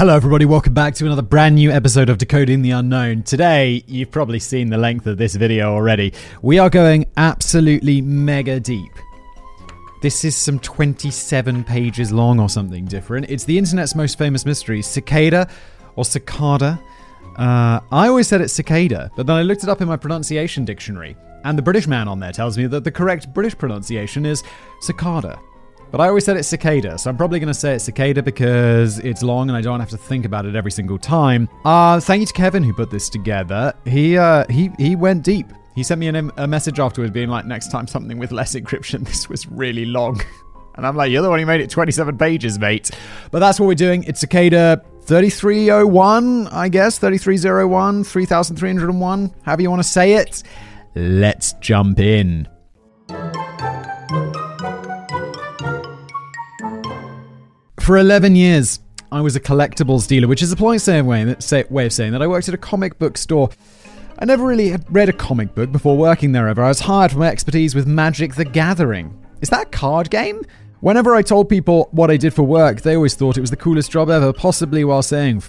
Hello, everybody. Welcome back to another brand new episode of Decoding the Unknown. Today, you've probably seen the length of this video already. We are going absolutely mega deep. This is some 27 pages long or something different. It's the internet's most famous mystery, cicada or cicada. Uh, I always said it's cicada, but then I looked it up in my pronunciation dictionary, and the British man on there tells me that the correct British pronunciation is cicada. But I always said it's cicada, so I'm probably going to say it's cicada because it's long and I don't have to think about it every single time. Uh, thank you to Kevin who put this together. He uh, he he went deep. He sent me an, a message afterwards being like, next time something with less encryption. This was really long. And I'm like, you're the one who made it 27 pages, mate. But that's what we're doing. It's cicada 3301, I guess. 3301, 3301, however you want to say it. Let's jump in. For 11 years, I was a collectibles dealer, which is a polite way, way of saying that I worked at a comic book store. I never really had read a comic book before working there ever. I was hired for my expertise with Magic the Gathering. Is that a card game? Whenever I told people what I did for work, they always thought it was the coolest job ever, possibly while saying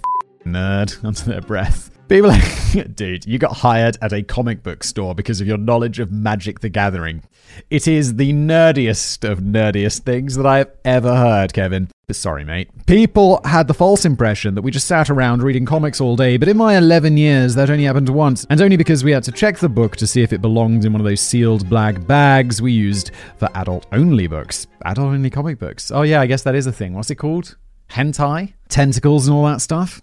nerd under their breath. People like, dude, you got hired at a comic book store because of your knowledge of Magic the Gathering. It is the nerdiest of nerdiest things that I have ever heard, Kevin. But sorry, mate. People had the false impression that we just sat around reading comics all day, but in my 11 years, that only happened once, and only because we had to check the book to see if it belonged in one of those sealed black bags we used for adult only books. Adult only comic books. Oh, yeah, I guess that is a thing. What's it called? Hentai? Tentacles and all that stuff?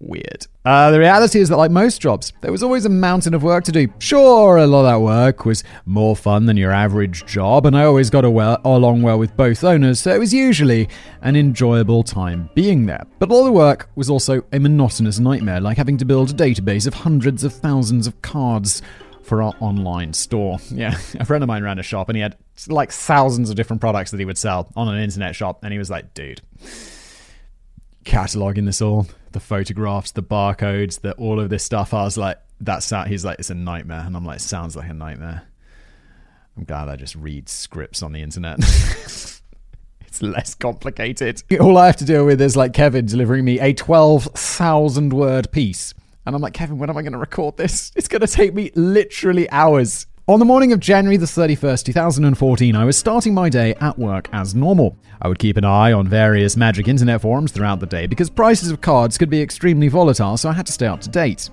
Weird. Uh, the reality is that, like most jobs, there was always a mountain of work to do. Sure, a lot of that work was more fun than your average job, and I always got well, along well with both owners, so it was usually an enjoyable time being there. But all the work was also a monotonous nightmare, like having to build a database of hundreds of thousands of cards for our online store. Yeah, a friend of mine ran a shop and he had like thousands of different products that he would sell on an internet shop, and he was like, dude cataloging this all the photographs the barcodes the all of this stuff. I was like that's that he's like it's a nightmare. And i'm like sounds like a nightmare. I'm glad i just read scripts on the internet. It's less complicated. All i have to deal with is like kevin delivering me a 12000 word piece. And i'm like kevin when am i going to record this? It's going to take me literally hours on the morning of January the 31st, 2014, I was starting my day at work as normal. I would keep an eye on various magic internet forums throughout the day because prices of cards could be extremely volatile, so I had to stay up to date.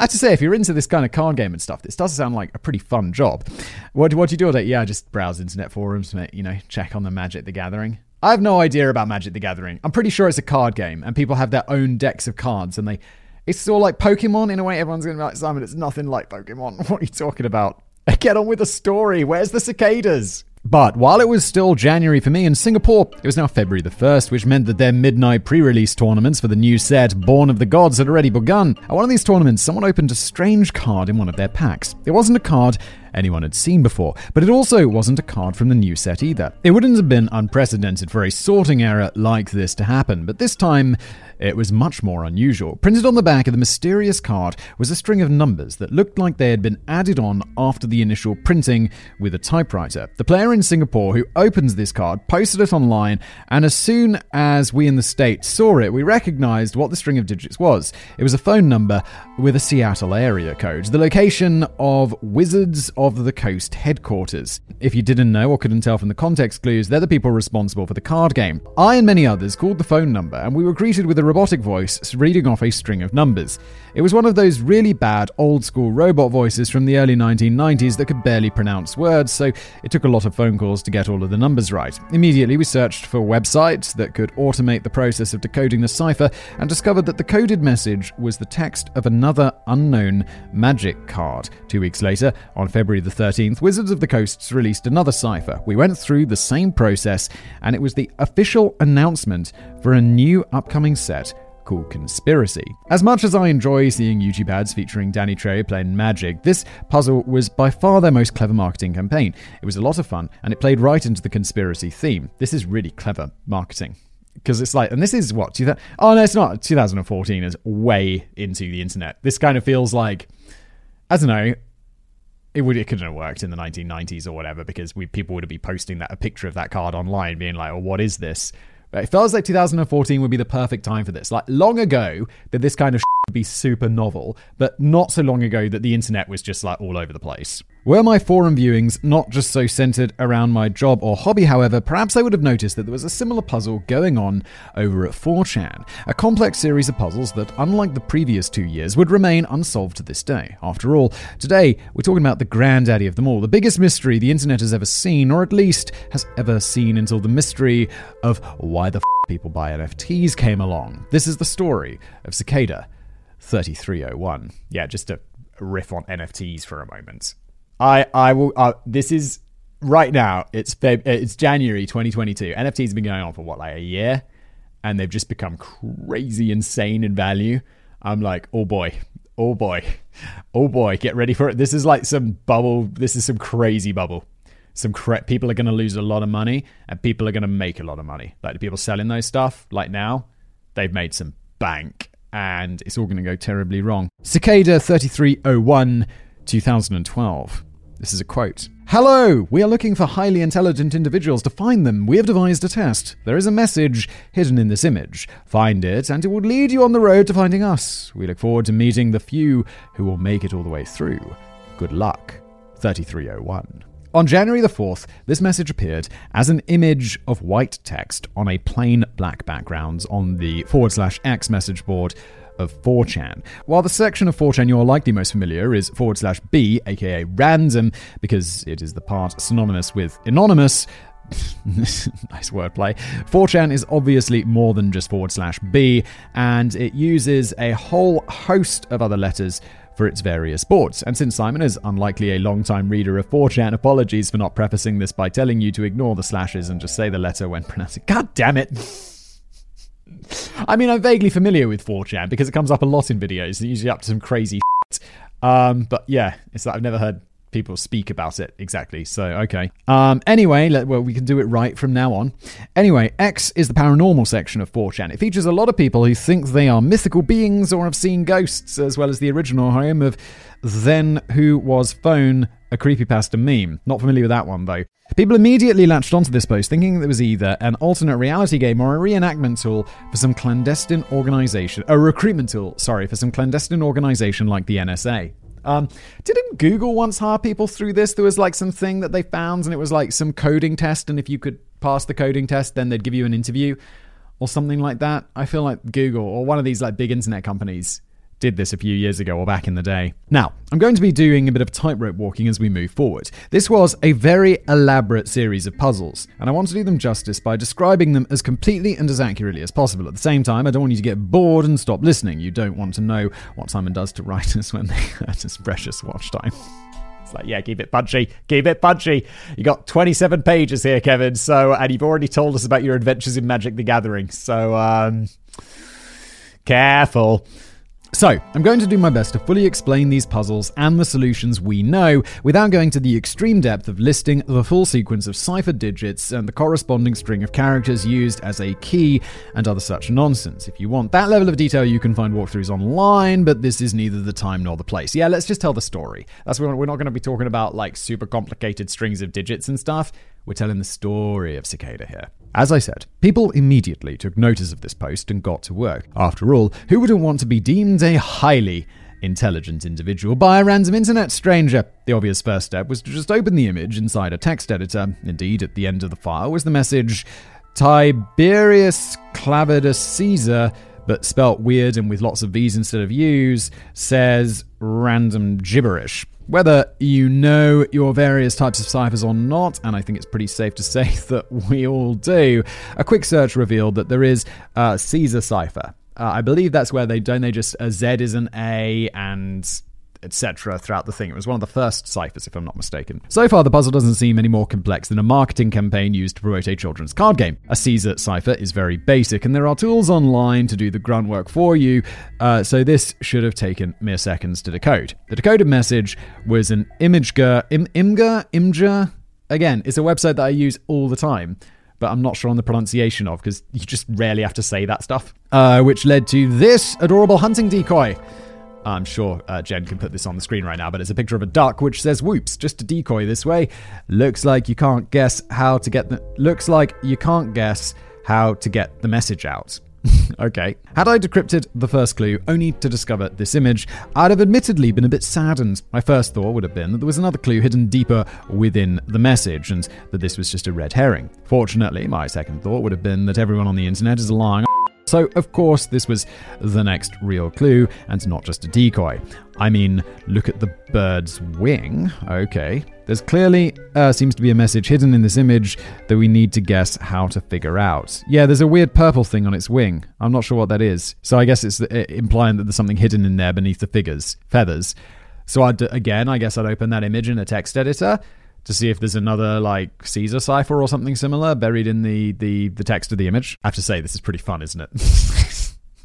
I have to say, if you're into this kind of card game and stuff, this does sound like a pretty fun job. What, what do you do all day? Yeah, just browse internet forums, mate, you know, check on the Magic the Gathering. I have no idea about Magic the Gathering. I'm pretty sure it's a card game, and people have their own decks of cards, and they. It's all like Pokemon in a way. Everyone's going to be like, Simon, it's nothing like Pokemon. What are you talking about? Get on with the story. Where's the cicadas? But while it was still January for me in Singapore, it was now February the 1st, which meant that their midnight pre release tournaments for the new set, Born of the Gods, had already begun. At one of these tournaments, someone opened a strange card in one of their packs. It wasn't a card anyone had seen before, but it also wasn't a card from the new set either. It wouldn't have been unprecedented for a sorting error like this to happen, but this time it was much more unusual. Printed on the back of the mysterious card was a string of numbers that looked like they had been added on after the initial printing with a typewriter. The player in Singapore who opens this card posted it online, and as soon as we in the States saw it, we recognized what the string of digits was. It was a phone number with a Seattle area code, the location of Wizards of the Coast headquarters. If you didn't know or couldn't tell from the context clues, they're the people responsible for the card game. I and many others called the phone number, and we were greeted with a robotic voice reading off a string of numbers. It was one of those really bad old school robot voices from the early 1990s that could barely pronounce words, so it took a lot of phone calls to get all of the numbers right. Immediately, we searched for websites that could automate the process of decoding the cipher and discovered that the coded message was the text of another unknown magic card. Two weeks later, on February the 13th, Wizards of the Coasts released another cipher. We went through the same process, and it was the official announcement for a new upcoming set called Conspiracy. As much as I enjoy seeing YouTube ads featuring Danny Trejo playing Magic, this puzzle was by far their most clever marketing campaign. It was a lot of fun, and it played right into the conspiracy theme. This is really clever marketing because it's like, and this is what? 2000, oh, no, it's not. 2014 is way into the internet. This kind of feels like, I don't know, it would it couldn't have worked in the 1990s or whatever because we people would have be posting that a picture of that card online being like oh what is this it feels like 2014 would be the perfect time for this. Like long ago that this kind of would be super novel but not so long ago that the internet was just like all over the place were my forum viewings not just so centered around my job or hobby, however, perhaps I would have noticed that there was a similar puzzle going on over at 4chan, a complex series of puzzles that, unlike the previous two years, would remain unsolved to this day. After all, today we're talking about the granddaddy of them all, the biggest mystery the internet has ever seen, or at least has ever seen until the mystery of why the f- people buy NFTs came along. This is the story of Cicada 3301. Yeah, just a riff on NFTs for a moment. I I will. Uh, this is right now. It's Feb, it's January 2022. NFTs have been going on for what like a year, and they've just become crazy insane in value. I'm like, oh boy, oh boy, oh boy, get ready for it. This is like some bubble. This is some crazy bubble. Some people are going to lose a lot of money, and people are going to make a lot of money. Like the people selling those stuff, like now, they've made some bank, and it's all going to go terribly wrong. Cicada 3301 2012. This is a quote. Hello! We are looking for highly intelligent individuals. To find them, we have devised a test. There is a message hidden in this image. Find it, and it will lead you on the road to finding us. We look forward to meeting the few who will make it all the way through. Good luck. 3301. On January the 4th, this message appeared as an image of white text on a plain black background on the forward slash X message board of 4chan. While the section of 4chan you're likely most familiar is forward slash B, aka random, because it is the part synonymous with anonymous, nice wordplay. 4chan is obviously more than just forward slash B, and it uses a whole host of other letters for its various boards. And since Simon is unlikely a long-time reader of 4chan, apologies for not prefacing this by telling you to ignore the slashes and just say the letter when pronouncing. God damn it! I mean, I'm vaguely familiar with 4chan because it comes up a lot in videos. Usually up to some crazy shit. Um, but yeah, it's like I've never heard people speak about it exactly. So, okay. Um, anyway, let, well, we can do it right from now on. Anyway, X is the paranormal section of 4chan. It features a lot of people who think they are mythical beings or have seen ghosts, as well as the original home of Then Who Was Phone, a creepypasta meme. Not familiar with that one, though. People immediately latched onto this post thinking it was either an alternate reality game or a reenactment tool for some clandestine organization, a recruitment tool, sorry, for some clandestine organization like the NSA. Um, didn't Google once hire people through this? There was like some thing that they found, and it was like some coding test, and if you could pass the coding test, then they'd give you an interview or something like that. I feel like Google or one of these like big internet companies did this a few years ago or back in the day. Now, I'm going to be doing a bit of tightrope walking as we move forward. This was a very elaborate series of puzzles, and I want to do them justice by describing them as completely and as accurately as possible. At the same time, I don't want you to get bored and stop listening. You don't want to know what Simon does to writers when they hurt his precious watch time. It's like, yeah, keep it punchy, keep it punchy. You got 27 pages here, Kevin. So, and you've already told us about your adventures in Magic the Gathering. So, um, careful. So, I'm going to do my best to fully explain these puzzles and the solutions we know without going to the extreme depth of listing the full sequence of ciphered digits and the corresponding string of characters used as a key and other such nonsense. If you want that level of detail, you can find walkthroughs online, but this is neither the time nor the place. Yeah, let's just tell the story. That's what we're not going to be talking about like super complicated strings of digits and stuff. We're telling the story of Cicada here. As I said, people immediately took notice of this post and got to work. After all, who wouldn't want to be deemed a highly intelligent individual by a random internet stranger? The obvious first step was to just open the image inside a text editor. Indeed, at the end of the file was the message Tiberius Claudius Caesar but spelt weird and with lots of V's instead of U's, says random gibberish. Whether you know your various types of ciphers or not, and I think it's pretty safe to say that we all do, a quick search revealed that there is a Caesar cipher. Uh, I believe that's where they don't they just a Z is an A and etc. throughout the thing. It was one of the first ciphers, if I'm not mistaken. So far, the puzzle doesn't seem any more complex than a marketing campaign used to promote a children's card game. A Caesar cipher is very basic, and there are tools online to do the grunt work for you, uh, so this should have taken mere seconds to decode. The decoded message was an Imgur, Im, Imgur, Imgur. Again, it's a website that I use all the time but I'm not sure on the pronunciation of because you just rarely have to say that stuff. Uh, which led to this adorable hunting decoy. I'm sure uh, Jen can put this on the screen right now, but it's a picture of a duck which says "whoops," just a decoy this way. Looks like you can't guess how to get the. Looks like you can't guess how to get the message out. okay. Had I decrypted the first clue only to discover this image, I'd have admittedly been a bit saddened. My first thought would have been that there was another clue hidden deeper within the message and that this was just a red herring. Fortunately, my second thought would have been that everyone on the internet is lying so, of course, this was the next real clue, and not just a decoy. I mean, look at the bird's wing. Okay. There's clearly uh, seems to be a message hidden in this image that we need to guess how to figure out. Yeah, there's a weird purple thing on its wing. I'm not sure what that is. So I guess it's uh, implying that there's something hidden in there beneath the figures, feathers. So I'd, again, I guess I'd open that image in a text editor to see if there's another like Caesar cipher or something similar buried in the the the text of the image. I have to say this is pretty fun, isn't it?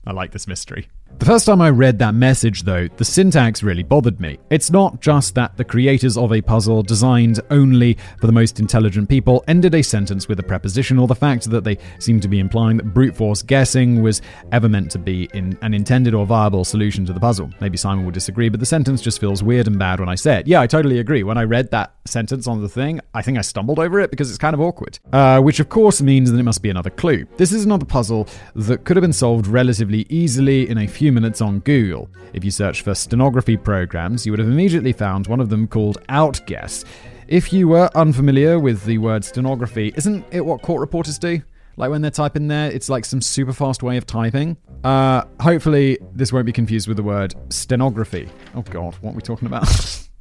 I like this mystery. The first time I read that message, though, the syntax really bothered me. It's not just that the creators of a puzzle designed only for the most intelligent people ended a sentence with a preposition, or the fact that they seem to be implying that brute force guessing was ever meant to be in an intended or viable solution to the puzzle. Maybe Simon will disagree, but the sentence just feels weird and bad when I say it. Yeah, I totally agree. When I read that sentence on the thing, I think I stumbled over it because it's kind of awkward. Uh, which, of course, means that it must be another clue. This is another puzzle that could have been solved relatively easily in a few few minutes on Google. If you search for stenography programs, you would have immediately found one of them called Outguess. If you were unfamiliar with the word stenography, isn't it what court reporters do? Like when they're typing there, it's like some super fast way of typing. Uh, hopefully, this won't be confused with the word stenography. Oh God, what are we talking about?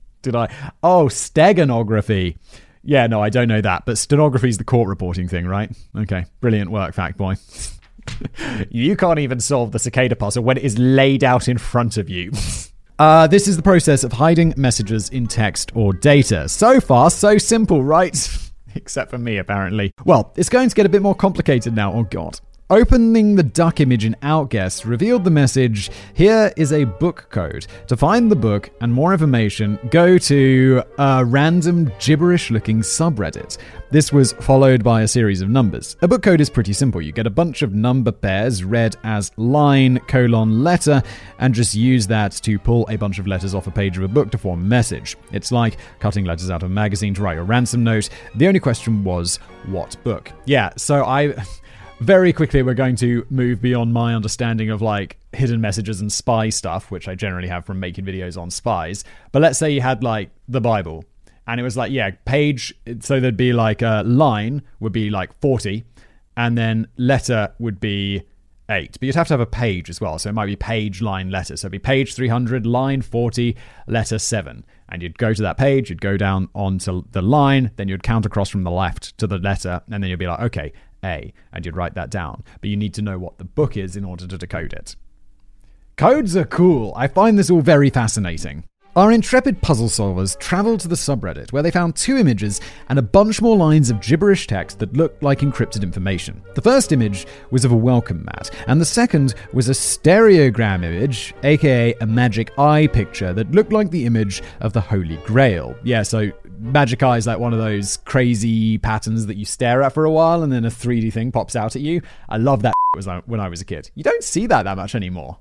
Did I? Oh, steganography. Yeah, no, I don't know that, but stenography is the court reporting thing, right? Okay, brilliant work, fact boy. you can't even solve the cicada puzzle when it is laid out in front of you. Uh, this is the process of hiding messages in text or data. So far, so simple, right? Except for me, apparently. Well, it's going to get a bit more complicated now. Oh, God. Opening the duck image in Outguess revealed the message Here is a book code. To find the book and more information, go to a random gibberish looking subreddit. This was followed by a series of numbers. A book code is pretty simple. You get a bunch of number pairs read as line, colon, letter, and just use that to pull a bunch of letters off a page of a book to form a message. It's like cutting letters out of a magazine to write your ransom note. The only question was, what book? Yeah, so I. very quickly we're going to move beyond my understanding of like hidden messages and spy stuff which i generally have from making videos on spies. But let's say you had like the bible and it was like yeah page so there'd be like a line would be like 40 and then letter would be 8 but you'd have to have a page as well so it might be page line letter. So it'd be page 300 line 40 letter 7 and you'd go to that page you'd go down onto the line then you'd count across from the left to the letter and then you'd be like okay a, and you'd write that down. But you need to know what the book is in order to decode it. Codes are cool. I find this all very fascinating. Our intrepid puzzle solvers traveled to the subreddit where they found two images and a bunch more lines of gibberish text that looked like encrypted information. The first image was of a welcome mat, and the second was a stereogram image, aka a magic eye picture that looked like the image of the Holy Grail. Yeah, so magic eye is like one of those crazy patterns that you stare at for a while and then a 3D thing pops out at you. I love that was when I was a kid. You don't see that that much anymore.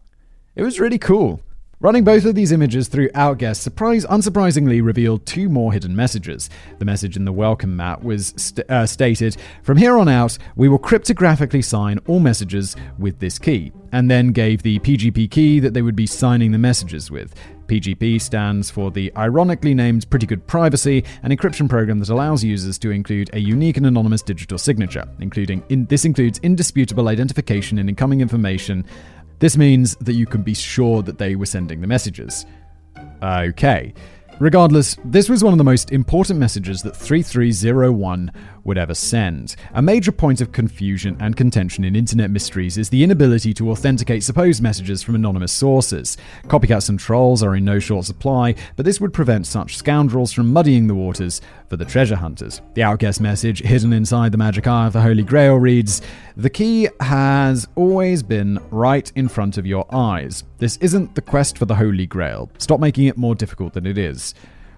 It was really cool. Running both of these images through Outguess surprise unsurprisingly revealed two more hidden messages. The message in the welcome mat was st- uh, stated, "From here on out, we will cryptographically sign all messages with this key," and then gave the PGP key that they would be signing the messages with. PGP stands for the ironically named Pretty Good Privacy, an encryption program that allows users to include a unique and anonymous digital signature, including in, this includes indisputable identification and incoming information this means that you can be sure that they were sending the messages. Okay. Regardless, this was one of the most important messages that 3301 would ever send. A major point of confusion and contention in internet mysteries is the inability to authenticate supposed messages from anonymous sources. Copycats and trolls are in no short supply, but this would prevent such scoundrels from muddying the waters for the treasure hunters. The outguessed message, hidden inside the magic eye of the Holy Grail, reads The key has always been right in front of your eyes. This isn't the quest for the Holy Grail. Stop making it more difficult than it is.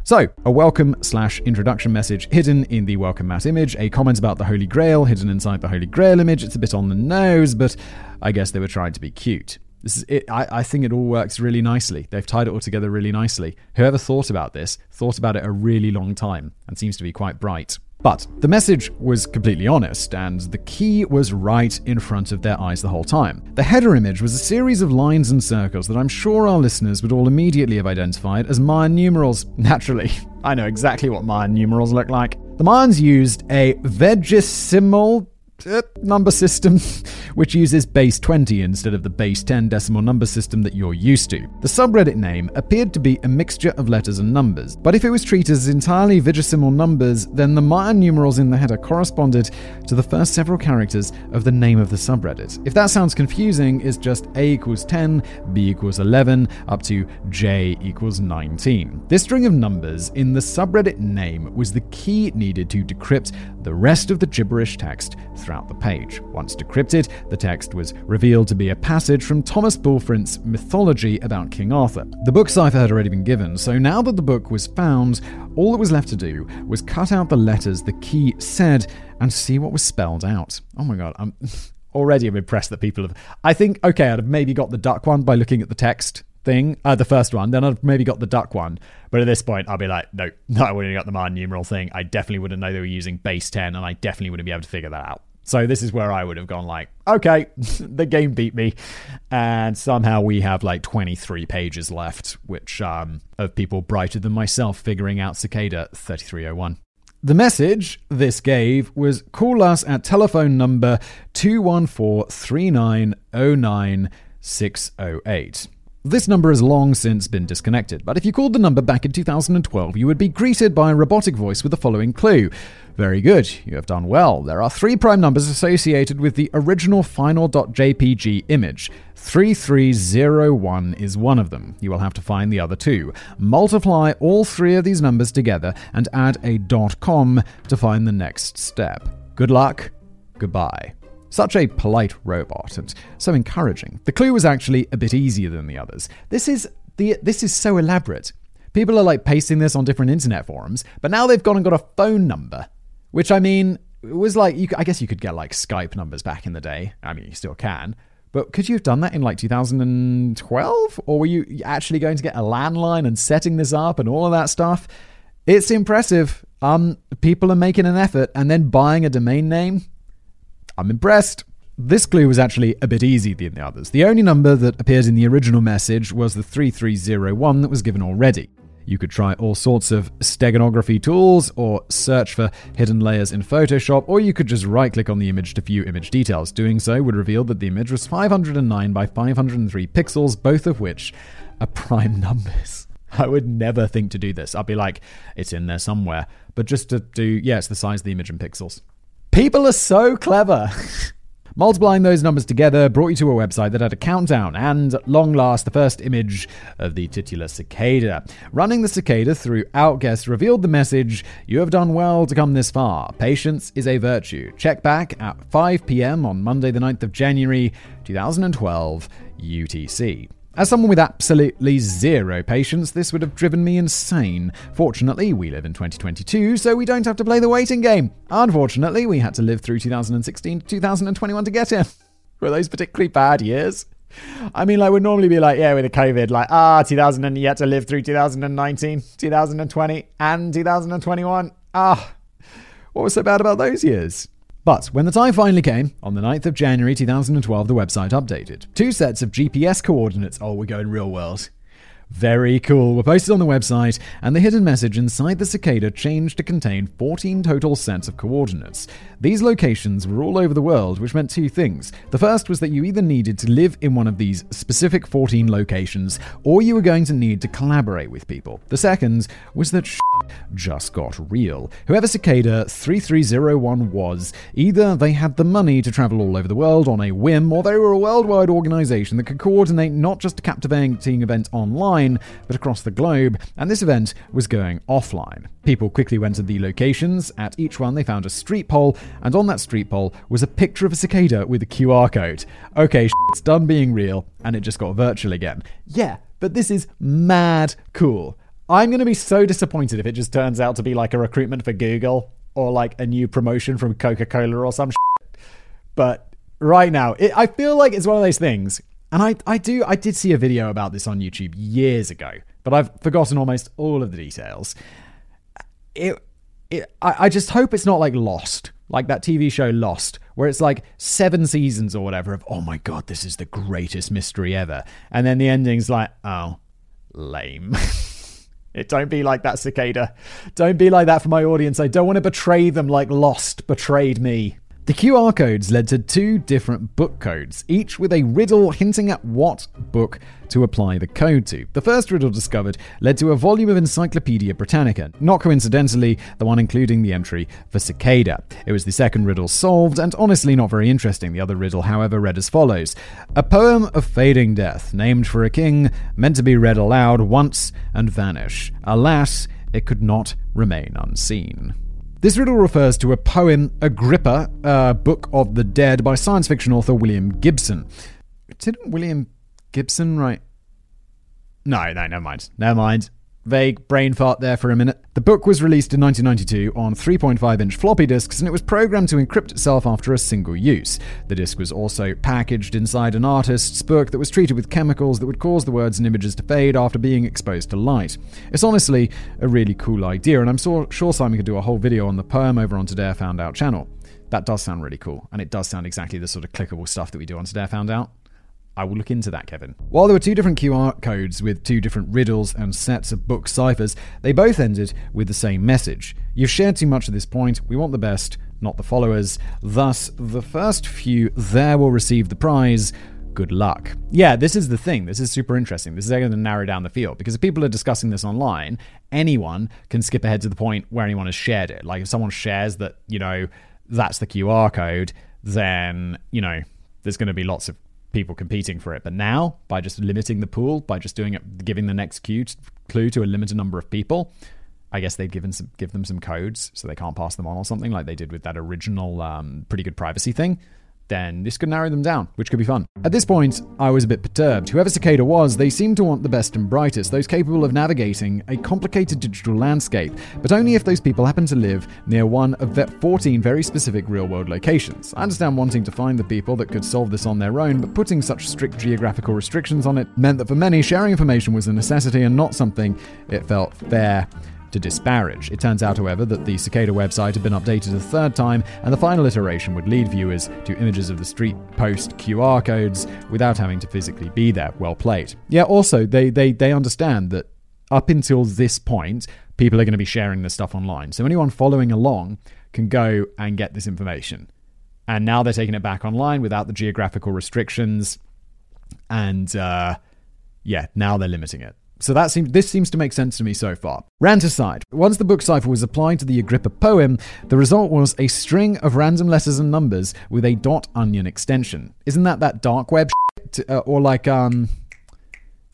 So, a welcome slash introduction message hidden in the welcome mat image, a comment about the Holy Grail hidden inside the Holy Grail image. It's a bit on the nose, but I guess they were trying to be cute. This is it. I, I think it all works really nicely. They've tied it all together really nicely. Whoever thought about this thought about it a really long time and seems to be quite bright. But the message was completely honest, and the key was right in front of their eyes the whole time. The header image was a series of lines and circles that I'm sure our listeners would all immediately have identified as Mayan numerals. Naturally, I know exactly what Mayan numerals look like. The Mayans used a vigesimal uh, Uh, number system, which uses base 20 instead of the base 10 decimal number system that you're used to. The subreddit name appeared to be a mixture of letters and numbers, but if it was treated as entirely vigesimal numbers, then the Mayan numerals in the header corresponded to the first several characters of the name of the subreddit. If that sounds confusing, it's just A equals 10, B equals 11, up to J equals 19. This string of numbers in the subreddit name was the key needed to decrypt the rest of the gibberish text throughout the page. Once decrypted, the text was revealed to be a passage from Thomas Bulfinch's mythology about King Arthur. The book cipher had already been given, so now that the book was found, all that was left to do was cut out the letters the key said and see what was spelled out. Oh my god, I'm already I'm impressed that people have. I think okay, I'd have maybe got the duck one by looking at the text thing, uh, the first one. Then I'd maybe got the duck one. But at this point, I'll be like, no, no, I wouldn't have got the Mayan numeral thing. I definitely wouldn't know they were using base 10, and I definitely wouldn't be able to figure that out. So this is where I would have gone like, okay, the game beat me, and somehow we have like 23 pages left, which um, of people brighter than myself figuring out Cicada 3301. The message this gave was call us at telephone number 214 This number has long since been disconnected, but if you called the number back in 2012, you would be greeted by a robotic voice with the following clue. Very good, you have done well. There are three prime numbers associated with the original final.jpg image. 3301 is one of them. You will have to find the other two. Multiply all three of these numbers together and add a .com to find the next step. Good luck. Goodbye. Such a polite robot and so encouraging. The clue was actually a bit easier than the others. This is the this is so elaborate. People are like pasting this on different internet forums, but now they've gone and got a phone number, which I mean it was like you, I guess you could get like Skype numbers back in the day. I mean, you still can. But could you have done that in like 2012? Or were you actually going to get a landline and setting this up and all of that stuff? It's impressive. Um, people are making an effort and then buying a domain name. I'm impressed. This clue was actually a bit easier than the others. The only number that appeared in the original message was the 3301 that was given already. You could try all sorts of steganography tools or search for hidden layers in Photoshop, or you could just right click on the image to view image details. Doing so would reveal that the image was 509 by 503 pixels, both of which are prime numbers. I would never think to do this. I'd be like, it's in there somewhere. But just to do, yeah, it's the size of the image in pixels. People are so clever. Multiplying those numbers together brought you to a website that had a countdown and, long last, the first image of the titular cicada. Running the cicada through Outguess revealed the message You have done well to come this far. Patience is a virtue. Check back at 5 pm on Monday, the 9th of January, 2012, UTC. As someone with absolutely zero patience, this would have driven me insane. Fortunately, we live in 2022, so we don't have to play the waiting game. Unfortunately, we had to live through 2016 to 2021 to get here. Were those particularly bad years? I mean, like, we'd normally be like, yeah, with the COVID, like, ah, 2000, and you had to live through 2019, 2020, and 2021. Ah, what was so bad about those years? But when the time finally came, on the 9th of January 2012, the website updated. Two sets of GPS coordinates. Oh, we're going real world. Very cool. Were posted on the website, and the hidden message inside the cicada changed to contain 14 total sets of coordinates. These locations were all over the world, which meant two things. The first was that you either needed to live in one of these specific 14 locations, or you were going to need to collaborate with people. The second was that just got real. Whoever Cicada 3301 was, either they had the money to travel all over the world on a whim, or they were a worldwide organization that could coordinate not just a captivating event online, but across the globe, and this event was going offline. People quickly went to the locations. At each one, they found a street pole, and on that street pole was a picture of a cicada with a QR code. Okay, it's done being real, and it just got virtual again. Yeah, but this is mad cool. I'm going to be so disappointed if it just turns out to be like a recruitment for Google or like a new promotion from Coca Cola or some shit. But right now, it, I feel like it's one of those things. And I, I do, I did see a video about this on YouTube years ago, but I've forgotten almost all of the details. It, it, I, I just hope it's not like Lost, like that TV show Lost, where it's like seven seasons or whatever of, oh my god, this is the greatest mystery ever. And then the ending's like, oh, lame. It don't be like that, cicada. Don't be like that for my audience. I don't want to betray them like Lost betrayed me. The QR codes led to two different book codes, each with a riddle hinting at what book to apply the code to. The first riddle discovered led to a volume of Encyclopedia Britannica, not coincidentally, the one including the entry for cicada. It was the second riddle solved, and honestly not very interesting. The other riddle, however, read as follows A poem of fading death, named for a king, meant to be read aloud once and vanish. Alas, it could not remain unseen. This riddle refers to a poem, Agrippa, a Book of the Dead, by science fiction author William Gibson. Didn't William Gibson write? No, no, never mind. Never mind. Vague brain fart there for a minute. The book was released in 1992 on 3.5 inch floppy disks and it was programmed to encrypt itself after a single use. The disk was also packaged inside an artist's book that was treated with chemicals that would cause the words and images to fade after being exposed to light. It's honestly a really cool idea, and I'm so, sure Simon could do a whole video on the poem over on Today I Found Out channel. That does sound really cool, and it does sound exactly the sort of clickable stuff that we do on Today I Found Out. I will look into that, Kevin. While there were two different QR codes with two different riddles and sets of book ciphers, they both ended with the same message. You've shared too much at this point. We want the best, not the followers. Thus, the first few there will receive the prize. Good luck. Yeah, this is the thing. This is super interesting. This is going to narrow down the field because if people are discussing this online, anyone can skip ahead to the point where anyone has shared it. Like if someone shares that, you know, that's the QR code, then, you know, there's going to be lots of people competing for it. But now, by just limiting the pool, by just doing it, giving the next clue to, clue to a limited number of people, I guess they've given some, give them some codes so they can't pass them on or something like they did with that original um, pretty good privacy thing then this could narrow them down, which could be fun. At this point, I was a bit perturbed. Whoever Cicada was, they seemed to want the best and brightest, those capable of navigating a complicated digital landscape, but only if those people happen to live near one of 14 very specific real world locations. I understand wanting to find the people that could solve this on their own, but putting such strict geographical restrictions on it meant that for many, sharing information was a necessity and not something it felt fair to disparage. It turns out, however, that the Cicada website had been updated a third time, and the final iteration would lead viewers to images of the street post QR codes without having to physically be there. Well played. Yeah, also, they, they, they understand that up until this point, people are going to be sharing this stuff online. So anyone following along can go and get this information. And now they're taking it back online without the geographical restrictions. And uh, yeah, now they're limiting it. So that seems this seems to make sense to me so far. Rant aside, once the book cipher was applied to the Agrippa poem, the result was a string of random letters and numbers with a dot onion extension. Isn't that that dark web shit? Uh, or like um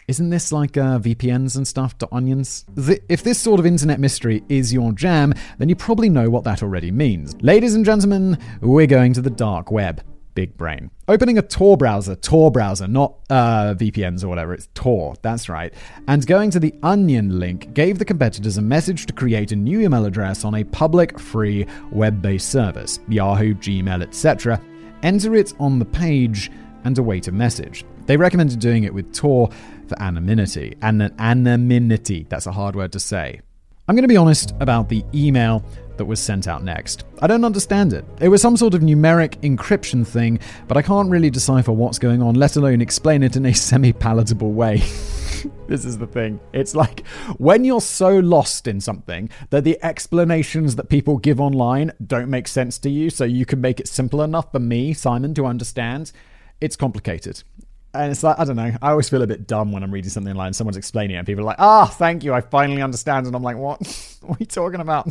isn't this like uh, VPNs and stuff, dot onions? The, if this sort of internet mystery is your jam, then you probably know what that already means. Ladies and gentlemen, we're going to the dark web big brain. Opening a Tor browser, Tor browser, not uh, VPNs or whatever, it's Tor, that's right. And going to the Onion link gave the competitors a message to create a new email address on a public, free, web based service, Yahoo, Gmail, etc. Enter it on the page and await a message. They recommended doing it with Tor for anonymity. And anonymity, that's a hard word to say. I'm going to be honest about the email that was sent out next. I don't understand it. It was some sort of numeric encryption thing, but I can't really decipher what's going on, let alone explain it in a semi palatable way. This is the thing. It's like when you're so lost in something that the explanations that people give online don't make sense to you, so you can make it simple enough for me, Simon, to understand. It's complicated. And it's like, I don't know. I always feel a bit dumb when I'm reading something online and someone's explaining it and people are like, ah, thank you. I finally understand. And I'm like, what? what are you talking about?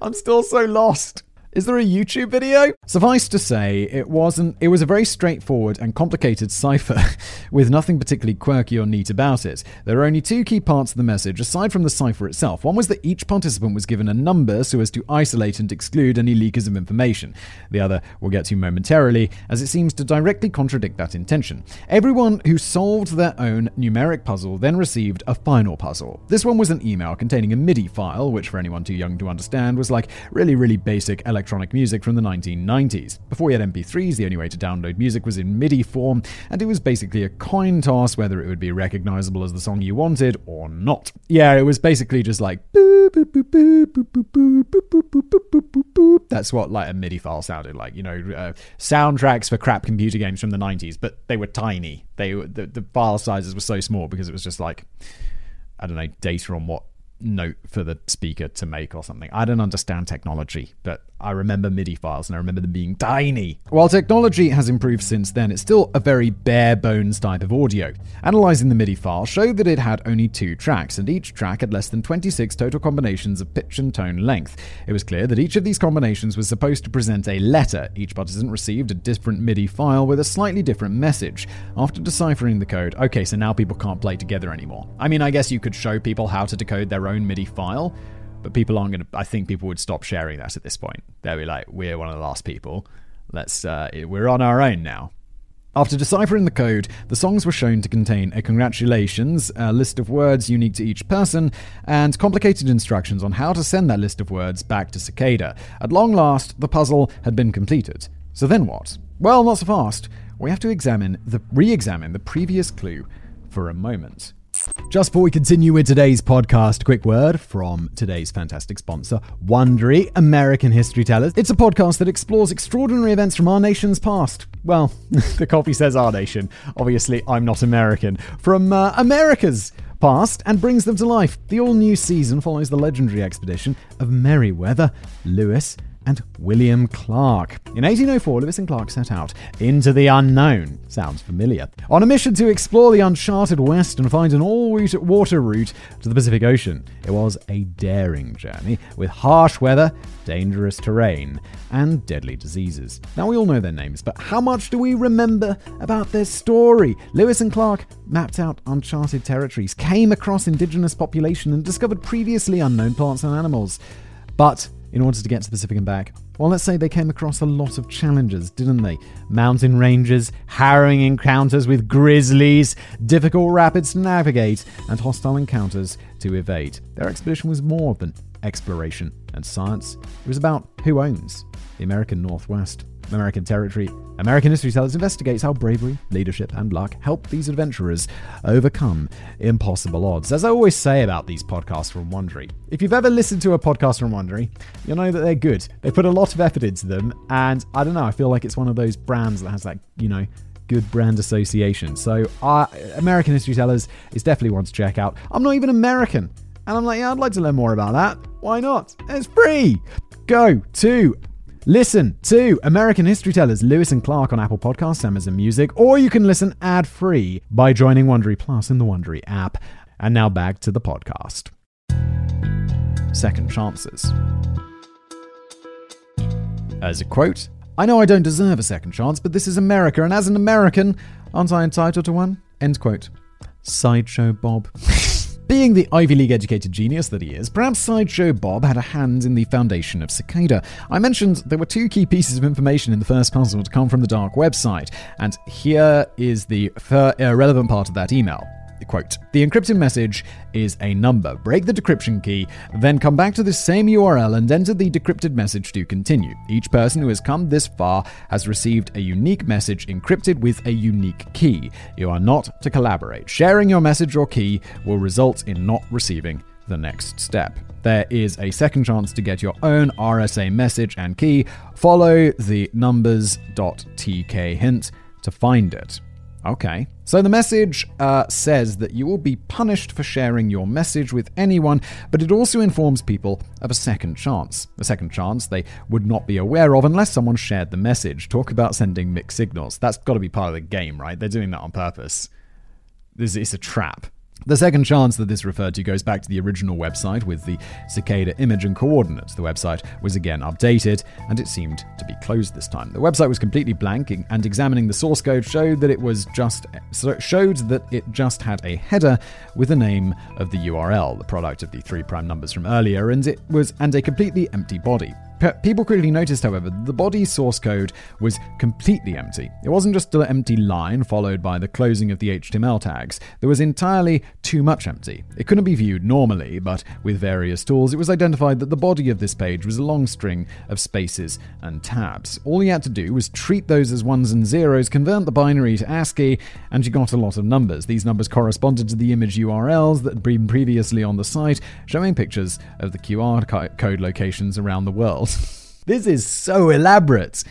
I'm still so lost. Is there a YouTube video? Suffice to say, it wasn't it was a very straightforward and complicated cipher with nothing particularly quirky or neat about it. There are only two key parts of the message aside from the cipher itself. One was that each participant was given a number so as to isolate and exclude any leakers of information. The other we'll get to momentarily as it seems to directly contradict that intention. Everyone who solved their own numeric puzzle then received a final puzzle. This one was an email containing a MIDI file, which for anyone too young to understand was like really really basic electronic electronic music from the 1990s. Before we had MP3s, the only way to download music was in MIDI form, and it was basically a coin toss whether it would be recognizable as the song you wanted or not. Yeah, it was basically just like that's what like a MIDI file sounded like. You know, uh, soundtracks for crap computer games from the 90s, but they were tiny. They the, the file sizes were so small because it was just like I don't know data on what note for the speaker to make or something. I don't understand technology, but I remember MIDI files and I remember them being tiny. While technology has improved since then, it's still a very bare bones type of audio. Analyzing the MIDI file showed that it had only two tracks, and each track had less than 26 total combinations of pitch and tone length. It was clear that each of these combinations was supposed to present a letter. Each participant received a different MIDI file with a slightly different message. After deciphering the code, okay, so now people can't play together anymore. I mean, I guess you could show people how to decode their own MIDI file, but people aren't going to. I think people would stop sharing that at this point. They'll be like, "We're one of the last people. Let's. Uh, we're on our own now." After deciphering the code, the songs were shown to contain a congratulations, a list of words unique to each person, and complicated instructions on how to send that list of words back to Cicada. At long last, the puzzle had been completed. So then what? Well, not so fast. We have to examine the re-examine the previous clue for a moment. Just before we continue with today's podcast, quick word from today's fantastic sponsor, Wondery American History Tellers. It's a podcast that explores extraordinary events from our nation's past. Well, the copy says our nation. Obviously, I'm not American. From uh, America's past and brings them to life. The all new season follows the legendary expedition of Meriwether Lewis and William Clark. In 1804, Lewis and Clark set out into the unknown. Sounds familiar. On a mission to explore the uncharted West and find an all water route to the Pacific Ocean. It was a daring journey with harsh weather, dangerous terrain, and deadly diseases. Now, we all know their names, but how much do we remember about their story? Lewis and Clark mapped out uncharted territories, came across indigenous population, and discovered previously unknown plants and animals. But in order to get to the Pacific and back? Well, let's say they came across a lot of challenges, didn't they? Mountain ranges, harrowing encounters with grizzlies, difficult rapids to navigate, and hostile encounters to evade. Their expedition was more than exploration and science, it was about who owns the American Northwest. American territory, American History Tellers investigates how bravery, leadership, and luck help these adventurers overcome impossible odds. As I always say about these podcasts from Wondery, if you've ever listened to a podcast from Wondery, you'll know that they're good. They put a lot of effort into them, and I don't know, I feel like it's one of those brands that has that, you know, good brand association. So, uh, American History Tellers is definitely one to check out. I'm not even American. And I'm like, yeah, I'd like to learn more about that. Why not? It's free. Go to Listen to American History Tellers Lewis and Clark on Apple Podcasts, Amazon Music, or you can listen ad free by joining Wondery Plus in the Wondery app. And now back to the podcast. Second chances. As a quote, I know I don't deserve a second chance, but this is America, and as an American, aren't I entitled to one? End quote. Sideshow Bob. Being the Ivy League educated genius that he is, perhaps Sideshow Bob had a hand in the foundation of Cicada. I mentioned there were two key pieces of information in the first puzzle to come from the dark website, and here is the relevant part of that email. Quote, the encrypted message is a number. Break the decryption key, then come back to the same URL and enter the decrypted message to continue. Each person who has come this far has received a unique message encrypted with a unique key. You are not to collaborate. Sharing your message or key will result in not receiving the next step. There is a second chance to get your own RSA message and key. Follow the numbers.tk hint to find it. Okay. So the message uh, says that you will be punished for sharing your message with anyone, but it also informs people of a second chance. A second chance they would not be aware of unless someone shared the message. Talk about sending mixed signals. That's got to be part of the game, right? They're doing that on purpose. This is a trap. The second chance that this referred to goes back to the original website with the cicada image and coordinates. The website was again updated and it seemed to be closed this time. The website was completely blank and examining the source code showed that it was just showed that it just had a header with the name of the URL, the product of the three prime numbers from earlier, and it was and a completely empty body. People quickly noticed, however, that the body source code was completely empty. It wasn't just an empty line followed by the closing of the HTML tags. There was entirely too much empty. It couldn't be viewed normally, but with various tools, it was identified that the body of this page was a long string of spaces and tabs. All he had to do was treat those as ones and zeros, convert the binary to ASCII, and you got a lot of numbers. These numbers corresponded to the image URLs that had been previously on the site, showing pictures of the QR code locations around the world. this is so elaborate.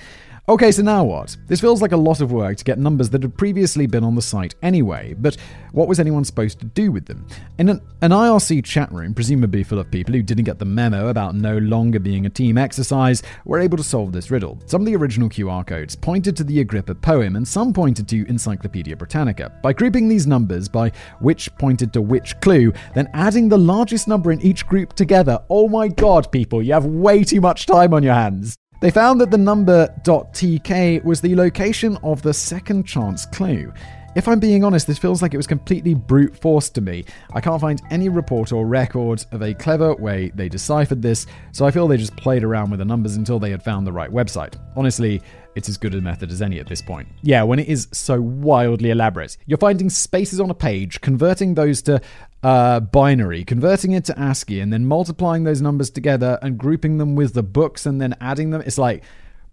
Okay, so now what? This feels like a lot of work to get numbers that had previously been on the site anyway, but what was anyone supposed to do with them? In an, an, IRC chat room, presumably full of people who didn't get the memo about no longer being a team exercise, were able to solve this riddle. Some of the original QR codes pointed to the Agrippa poem, and some pointed to Encyclopedia Britannica. By grouping these numbers by which pointed to which clue, then adding the largest number in each group together, oh my god, people, you have way too much time on your hands. They found that the number .tk was the location of the second chance clue. If I'm being honest, this feels like it was completely brute force to me. I can't find any report or record of a clever way they deciphered this, so I feel they just played around with the numbers until they had found the right website. Honestly, it's as good a method as any at this point. Yeah, when it is so wildly elaborate. You're finding spaces on a page, converting those to uh, binary, converting it to ASCII, and then multiplying those numbers together and grouping them with the books and then adding them. It's like,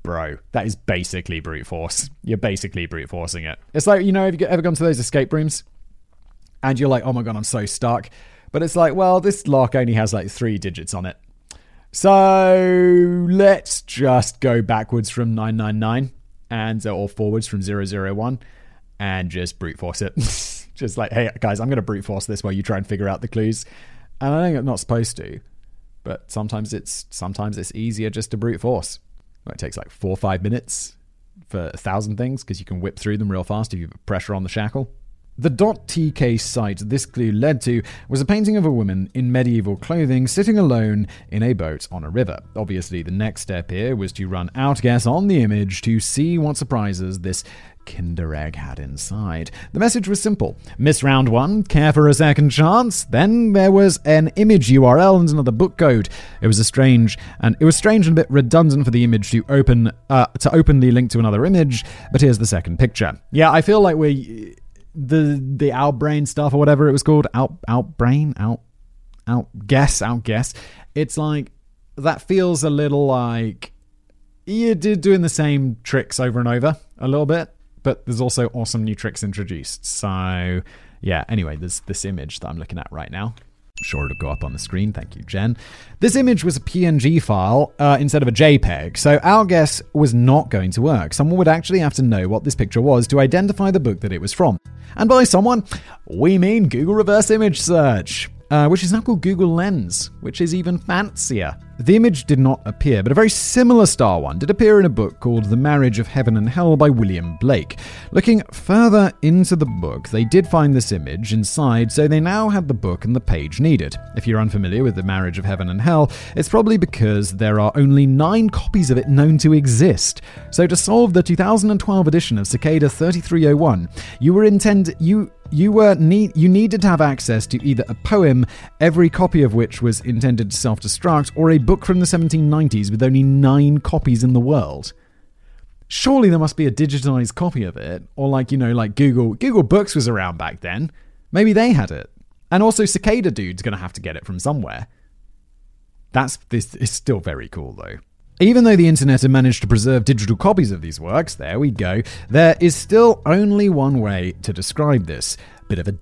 bro, that is basically brute force. You're basically brute forcing it. It's like, you know, have you ever gone to those escape rooms? And you're like, oh my god, I'm so stuck. But it's like, well, this lock only has like three digits on it. So let's just go backwards from 999 and or forwards from 001 and just brute force it. just like, hey guys, I'm going to brute force this while you try and figure out the clues. And I think I'm not supposed to, but sometimes it's sometimes it's easier just to brute force. It takes like four or five minutes for a thousand things because you can whip through them real fast if you have pressure on the shackle. The .tk site this clue led to was a painting of a woman in medieval clothing sitting alone in a boat on a river. Obviously, the next step here was to run outguess on the image to see what surprises this Kinder Egg had inside. The message was simple Miss Round 1, care for a second chance? Then there was an image URL and another book code. It was a strange and it was strange and a bit redundant for the image to open uh, to openly link to another image, but here's the second picture. Yeah, I feel like we the the outbrain stuff or whatever it was called out outbrain out out guess out guess it's like that feels a little like you're doing the same tricks over and over a little bit but there's also awesome new tricks introduced so yeah anyway there's this image that i'm looking at right now sure it'll go up on the screen. Thank you, Jen. This image was a PNG file uh, instead of a JPEG, so Outguess was not going to work. Someone would actually have to know what this picture was to identify the book that it was from. And by someone, we mean Google Reverse Image Search uh, which is now called Google Lens, which is even fancier. The image did not appear, but a very similar star one did appear in a book called The Marriage of Heaven and Hell by William Blake. Looking further into the book, they did find this image inside, so they now had the book and the page needed. If you're unfamiliar with The Marriage of Heaven and Hell, it's probably because there are only nine copies of it known to exist. So to solve the 2012 edition of Cicada 3301, you were intend you you were need you needed to have access to either a poem, every copy of which was intended to self-destruct, or a book from the 1790s with only nine copies in the world. Surely there must be a digitized copy of it, or like you know, like Google Google Books was around back then. Maybe they had it, and also Cicada Dude's gonna have to get it from somewhere. That's this is still very cool though. Even though the internet had managed to preserve digital copies of these works, there we go, there is still only one way to describe this. Bit of a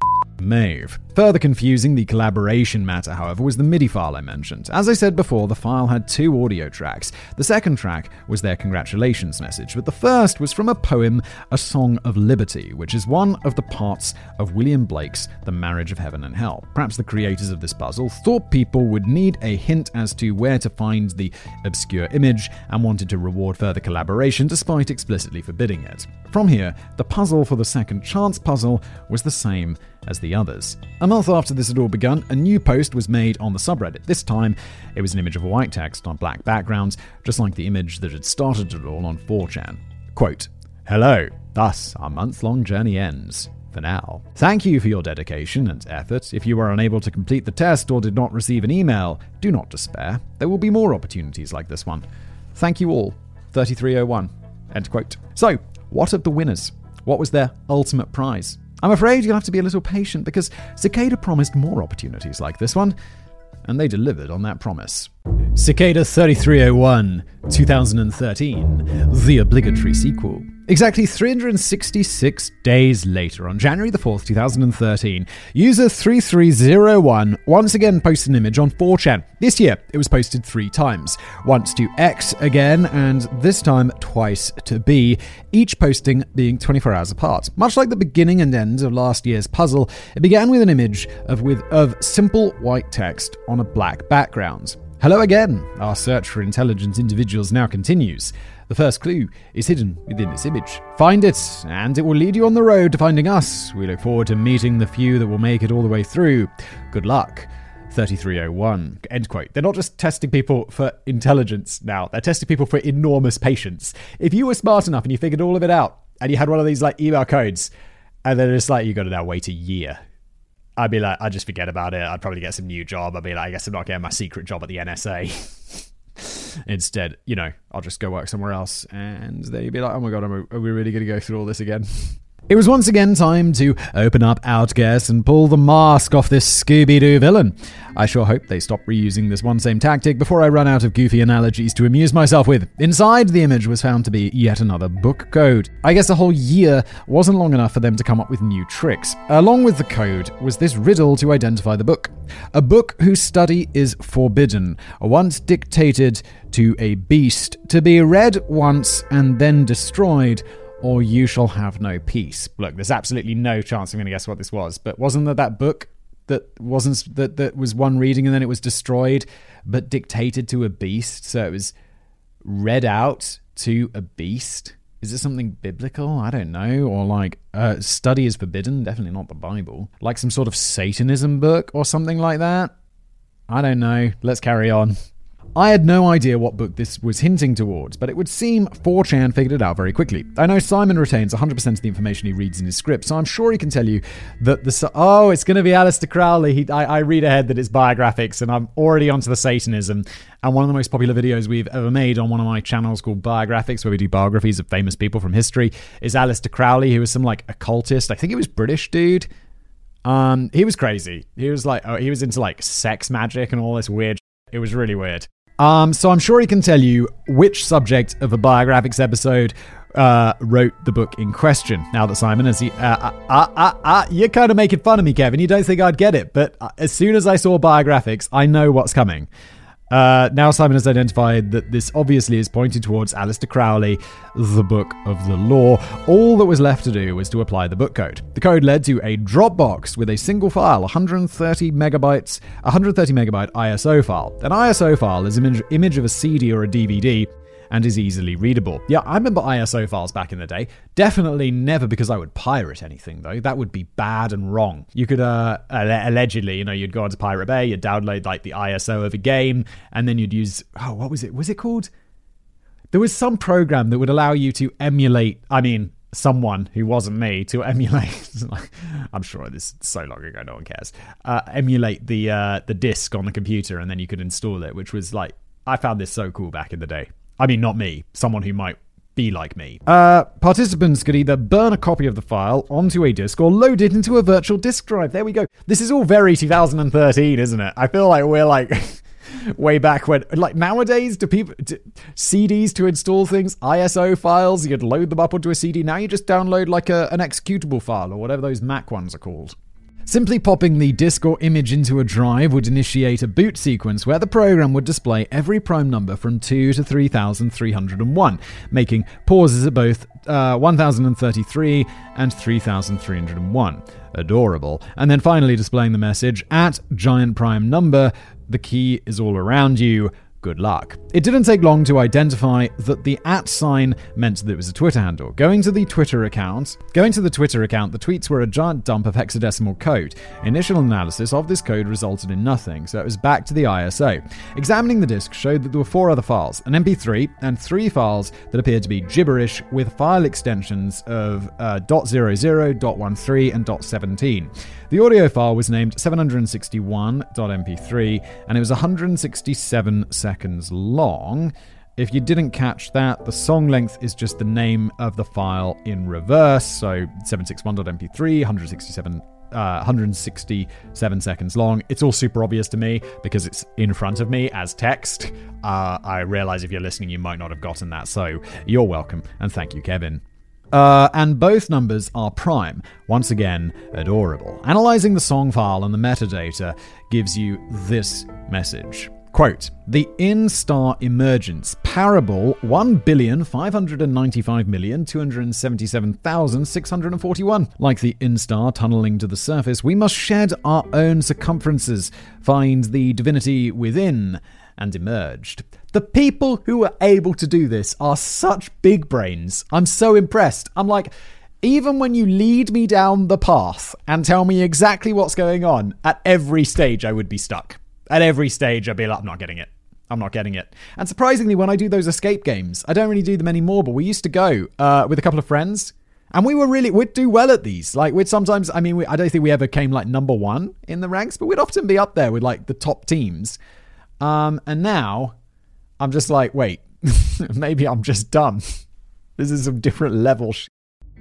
Maeve. Further confusing the collaboration matter, however, was the MIDI file I mentioned. As I said before, the file had two audio tracks. The second track was their congratulations message, but the first was from a poem, A Song of Liberty, which is one of the parts of William Blake's The Marriage of Heaven and Hell. Perhaps the creators of this puzzle thought people would need a hint as to where to find the obscure image and wanted to reward further collaboration despite explicitly forbidding it. From here, the puzzle for the second chance puzzle was the same as the others. A month after this had all begun, a new post was made on the subreddit. This time, it was an image of white text on black backgrounds, just like the image that had started it all on 4chan. Quote, Hello, thus our month long journey ends. For now. Thank you for your dedication and effort. If you were unable to complete the test or did not receive an email, do not despair. There will be more opportunities like this one. Thank you all. 3301. End quote. So, what of the winners? What was their ultimate prize? I'm afraid you'll have to be a little patient because Cicada promised more opportunities like this one, and they delivered on that promise. Cicada 3301 2013, the obligatory sequel. Exactly 366 days later, on January the 4th, 2013, user 3301 once again posted an image on 4chan. This year, it was posted three times once to X again, and this time twice to B, each posting being 24 hours apart. Much like the beginning and end of last year's puzzle, it began with an image of, with, of simple white text on a black background. Hello again! Our search for intelligent individuals now continues. The first clue is hidden within this image. Find it, and it will lead you on the road to finding us. We look forward to meeting the few that will make it all the way through. Good luck. 3301. End quote. They're not just testing people for intelligence now, they're testing people for enormous patience. If you were smart enough and you figured all of it out, and you had one of these like email codes, and then it's like you got to now wait a year I'd be like, I'd just forget about it. I'd probably get some new job. I'd be like, I guess I'm not getting my secret job at the NSA. Instead, you know, I'll just go work somewhere else. And then you'd be like, oh my God, are we really going to go through all this again? It was once again time to open up Outguess and pull the mask off this Scooby Doo villain. I sure hope they stop reusing this one same tactic before I run out of goofy analogies to amuse myself with. Inside the image was found to be yet another book code. I guess a whole year wasn't long enough for them to come up with new tricks. Along with the code was this riddle to identify the book. A book whose study is forbidden, once dictated to a beast, to be read once and then destroyed or you shall have no peace. Look, there's absolutely no chance I'm going to guess what this was, but wasn't there that book that wasn't that that was one reading and then it was destroyed, but dictated to a beast, so it was read out to a beast? Is it something biblical? I don't know. Or like uh, study is forbidden? Definitely not the Bible. Like some sort of Satanism book or something like that? I don't know. Let's carry on. I had no idea what book this was hinting towards, but it would seem 4chan figured it out very quickly. I know Simon retains 100% of the information he reads in his script, so I'm sure he can tell you that the. Oh, it's going to be Aleister Crowley. He, I, I read ahead that it's biographics, and I'm already onto the Satanism. And one of the most popular videos we've ever made on one of my channels called Biographics, where we do biographies of famous people from history, is Aleister Crowley, who was some like occultist. I think he was British dude. Um, he was crazy. He was like, oh, he was into like sex magic and all this weird. It was really weird. Um, so I'm sure he can tell you which subject of a biographics episode uh, wrote the book in question. Now that Simon has, uh, uh, uh, uh, uh, you're kind of making fun of me, Kevin. You don't think I'd get it, but uh, as soon as I saw biographics, I know what's coming. Uh, now Simon has identified that this obviously is pointing towards Aleister Crowley, the Book of the Law. All that was left to do was to apply the book code. The code led to a Dropbox with a single file, 130 megabytes, 130 megabyte ISO file. An ISO file is an image, image of a CD or a DVD and is easily readable. Yeah, I remember ISO files back in the day. Definitely never because I would pirate anything though. That would be bad and wrong. You could uh, allegedly, you know, you'd go onto Pirate Bay, you'd download like the ISO of a game, and then you'd use oh, what was it? Was it called? There was some program that would allow you to emulate. I mean, someone who wasn't me to emulate. I'm sure this is so long ago, no one cares. Uh, emulate the uh, the disc on the computer, and then you could install it, which was like I found this so cool back in the day. I mean, not me, someone who might be like me. Uh, participants could either burn a copy of the file onto a disk or load it into a virtual disk drive. There we go. This is all very 2013, isn't it? I feel like we're like way back when, like nowadays, do people do CDs to install things, ISO files? You'd load them up onto a CD. Now you just download like a, an executable file or whatever those Mac ones are called. Simply popping the disk or image into a drive would initiate a boot sequence where the program would display every prime number from 2 to 3301, making pauses at both uh, 1033 and 3301. Adorable. And then finally displaying the message at giant prime number, the key is all around you good luck. It didn't take long to identify that the at sign meant that it was a Twitter handle. Going to the Twitter account, going to the Twitter account, the tweets were a giant dump of hexadecimal code. Initial analysis of this code resulted in nothing, so it was back to the ISO. Examining the disk showed that there were four other files, an MP3 and three files that appeared to be gibberish with file extensions of uh, .00, .13 and .17. The audio file was named 761.mp3 and it was 167 seconds long. If you didn't catch that, the song length is just the name of the file in reverse. So 761.mp3, 167 uh, 167 seconds long. It's all super obvious to me because it's in front of me as text. Uh, I realize if you're listening, you might not have gotten that. So you're welcome. And thank you, Kevin. Uh, and both numbers are prime. Once again, adorable. Analyzing the song file and the metadata gives you this message. Quote, the instar emergence parable 1,595,277,641. Like the instar tunneling to the surface, we must shed our own circumferences, find the divinity within, and emerged. The people who are able to do this are such big brains. I'm so impressed. I'm like, even when you lead me down the path and tell me exactly what's going on, at every stage I would be stuck. At every stage I'd be like, I'm not getting it. I'm not getting it. And surprisingly, when I do those escape games, I don't really do them anymore, but we used to go uh, with a couple of friends. And we were really, we'd do well at these. Like, we'd sometimes, I mean, we, I don't think we ever came like number one in the ranks, but we'd often be up there with like the top teams. Um, and now I'm just like, wait, maybe I'm just dumb. this is some different level. Sh-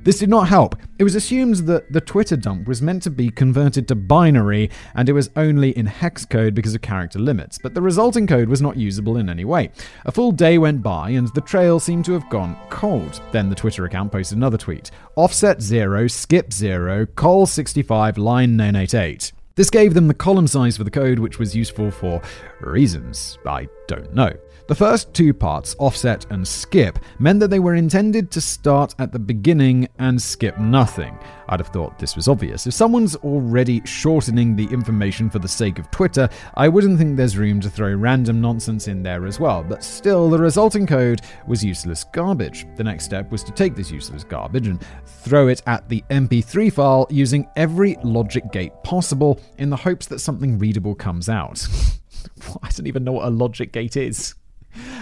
this did not help. It was assumed that the Twitter dump was meant to be converted to binary and it was only in hex code because of character limits, but the resulting code was not usable in any way. A full day went by and the trail seemed to have gone cold. Then the Twitter account posted another tweet offset 0, skip 0, col 65, line 988. This gave them the column size for the code, which was useful for reasons I don't know. The first two parts, offset and skip, meant that they were intended to start at the beginning and skip nothing. I'd have thought this was obvious. If someone's already shortening the information for the sake of Twitter, I wouldn't think there's room to throw random nonsense in there as well. But still, the resulting code was useless garbage. The next step was to take this useless garbage and throw it at the MP3 file using every logic gate possible in the hopes that something readable comes out. I don't even know what a logic gate is.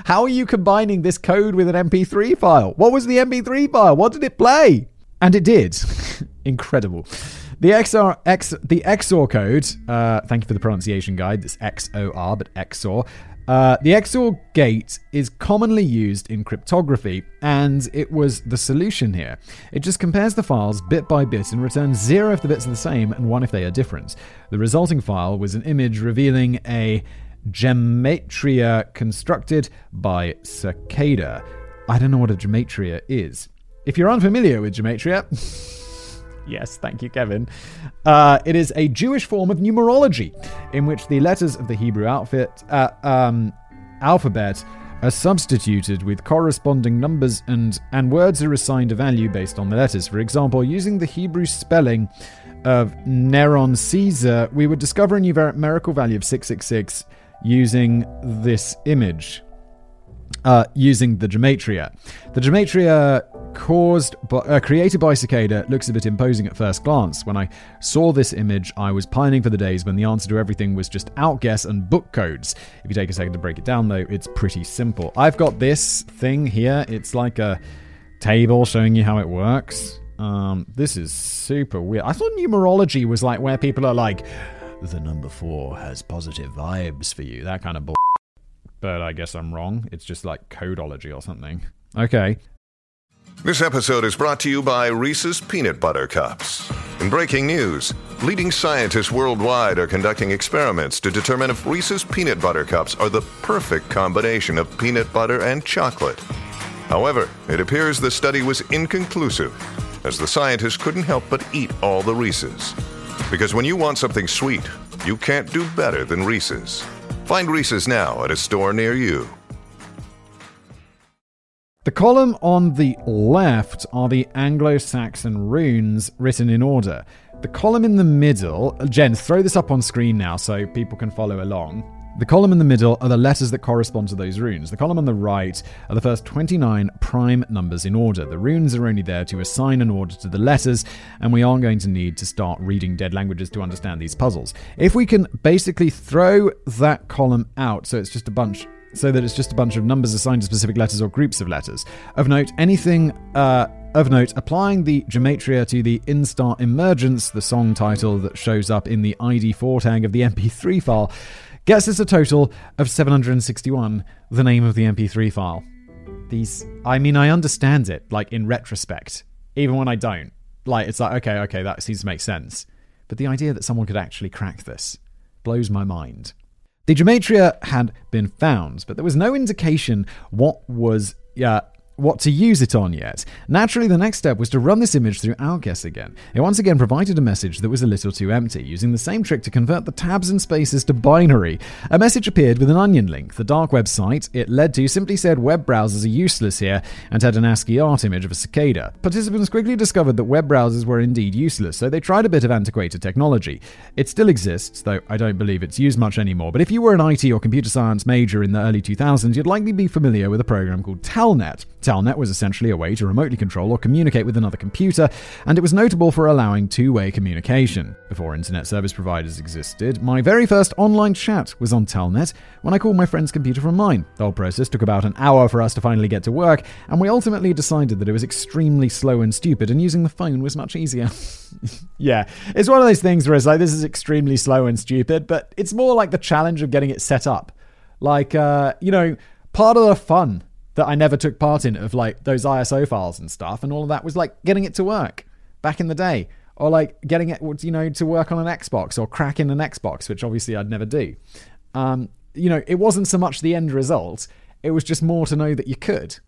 How are you combining this code with an MP3 file? What was the MP3 file? What did it play? And it did. Incredible. The XR, X, the XOR code, uh, thank you for the pronunciation guide, it's XOR, but XOR. Uh, the XOR gate is commonly used in cryptography, and it was the solution here. It just compares the files bit by bit and returns zero if the bits are the same and one if they are different. The resulting file was an image revealing a gematria constructed by Cicada. I don't know what a gematria is. If you're unfamiliar with gematria, yes, thank you, Kevin. Uh, it is a Jewish form of numerology in which the letters of the Hebrew outfit, uh, um, alphabet are substituted with corresponding numbers and, and words are assigned a value based on the letters. For example, using the Hebrew spelling of Neron Caesar, we would discover a numerical value of 666 using this image. Uh, using the gematria. The gematria caused by, uh, created by Cicada looks a bit imposing at first glance. When I saw this image, I was pining for the days when the answer to everything was just outguess and book codes. If you take a second to break it down, though, it's pretty simple. I've got this thing here. It's like a table showing you how it works. Um, this is super weird. I thought numerology was like where people are like, the number four has positive vibes for you. That kind of bull. But I guess I'm wrong. It's just like codology or something. Okay. This episode is brought to you by Reese's Peanut Butter Cups. In breaking news, leading scientists worldwide are conducting experiments to determine if Reese's Peanut Butter Cups are the perfect combination of peanut butter and chocolate. However, it appears the study was inconclusive, as the scientists couldn't help but eat all the Reese's. Because when you want something sweet, you can't do better than Reese's. Find Reese's now at a store near you. The column on the left are the Anglo Saxon runes written in order. The column in the middle, Jen, throw this up on screen now so people can follow along. The column in the middle are the letters that correspond to those runes. The column on the right are the first 29 prime numbers in order. The runes are only there to assign an order to the letters, and we aren't going to need to start reading dead languages to understand these puzzles. If we can basically throw that column out so it's just a bunch so that it's just a bunch of numbers assigned to specific letters or groups of letters. Of note, anything uh, of note, applying the gematria to the Instar Emergence, the song title that shows up in the ID4 tag of the MP3 file, gets us a total of 761, the name of the MP3 file. These, I mean, I understand it, like in retrospect, even when I don't. Like, it's like, okay, okay, that seems to make sense. But the idea that someone could actually crack this blows my mind. The gematria had been found, but there was no indication what was uh, what to use it on yet. Naturally, the next step was to run this image through Outguess again. It once again provided a message that was a little too empty, using the same trick to convert the tabs and spaces to binary. A message appeared with an onion link. The dark web site it led to simply said web browsers are useless here and had an ASCII art image of a cicada. Participants quickly discovered that web browsers were indeed useless, so they tried a bit of antiquated technology. It still exists, though I don't believe it's used much anymore, but if you were an IT or computer science major in the early 2000s, you'd likely be familiar with a program called Telnet. Telnet was essentially a way to remotely control or communicate with another computer, and it was notable for allowing two way communication. Before internet service providers existed, my very first online chat was on Telnet when I called my friend's computer from mine. The whole process took about an hour for us to finally get to work, and we ultimately decided that it was extremely slow and stupid, and using the phone was much easier. yeah, it's one of those things where it's like, this is extremely slow and stupid, but it's more like the challenge of getting it set up. Like, uh, you know, part of the fun that I never took part in of like those ISO files and stuff, and all of that was like getting it to work back in the day, or like getting it, you know, to work on an Xbox or cracking an Xbox, which obviously I'd never do. Um, you know, it wasn't so much the end result; it was just more to know that you could,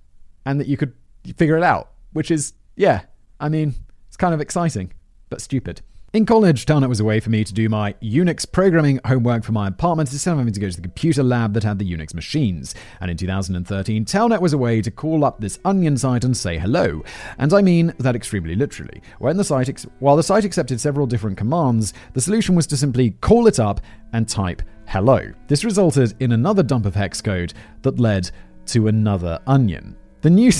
and that you could figure it out, which is, yeah, I mean, it's kind of exciting, but stupid. In college, Telnet was a way for me to do my Unix programming homework for my apartment instead of having to go to the computer lab that had the Unix machines. And in 2013, Telnet was a way to call up this Onion site and say hello. And I mean that extremely literally. When the site ex- while the site accepted several different commands, the solution was to simply call it up and type hello. This resulted in another dump of hex code that led to another Onion. The new.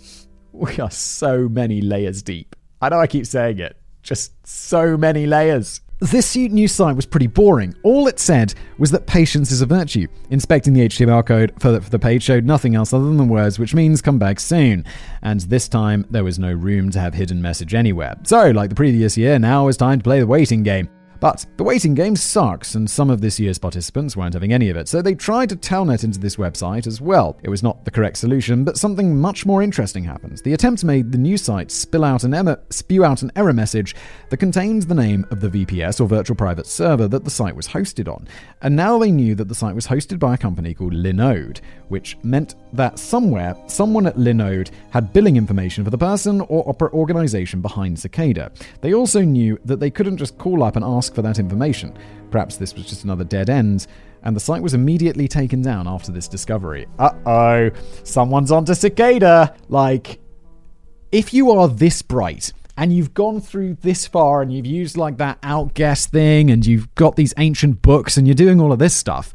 we are so many layers deep. I know I keep saying it. Just so many layers. This new site was pretty boring. All it said was that patience is a virtue. Inspecting the HTML code for the page showed nothing else other than the words, which means come back soon. And this time, there was no room to have hidden message anywhere. So, like the previous year, now it's time to play the waiting game. But the waiting game sucks, and some of this year's participants weren't having any of it, so they tried to telnet into this website as well. It was not the correct solution, but something much more interesting happens. The attempt made the new site spill out an em- spew out an error message that contained the name of the VPS or virtual private server that the site was hosted on. And now they knew that the site was hosted by a company called Linode, which meant that somewhere, someone at Linode had billing information for the person or opera organization behind Cicada. They also knew that they couldn't just call up and ask ask for that information. Perhaps this was just another dead end, and the site was immediately taken down after this discovery. Uh oh, someone's onto Cicada! Like, if you are this bright and you've gone through this far and you've used like that outguess thing and you've got these ancient books and you're doing all of this stuff,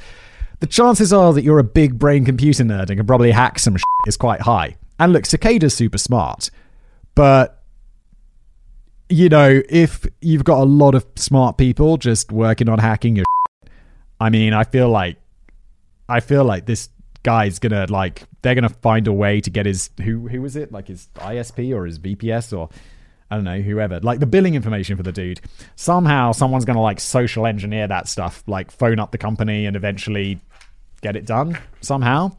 the chances are that you're a big brain computer nerd and can probably hack some shit is quite high. And look, Cicada's super smart, but you know, if you've got a lot of smart people just working on hacking your shit, I mean, I feel like I feel like this guy's gonna like they're gonna find a way to get his who who was it like his ISP or his VPS or I don't know whoever like the billing information for the dude. Somehow someone's gonna like social engineer that stuff, like phone up the company and eventually get it done somehow,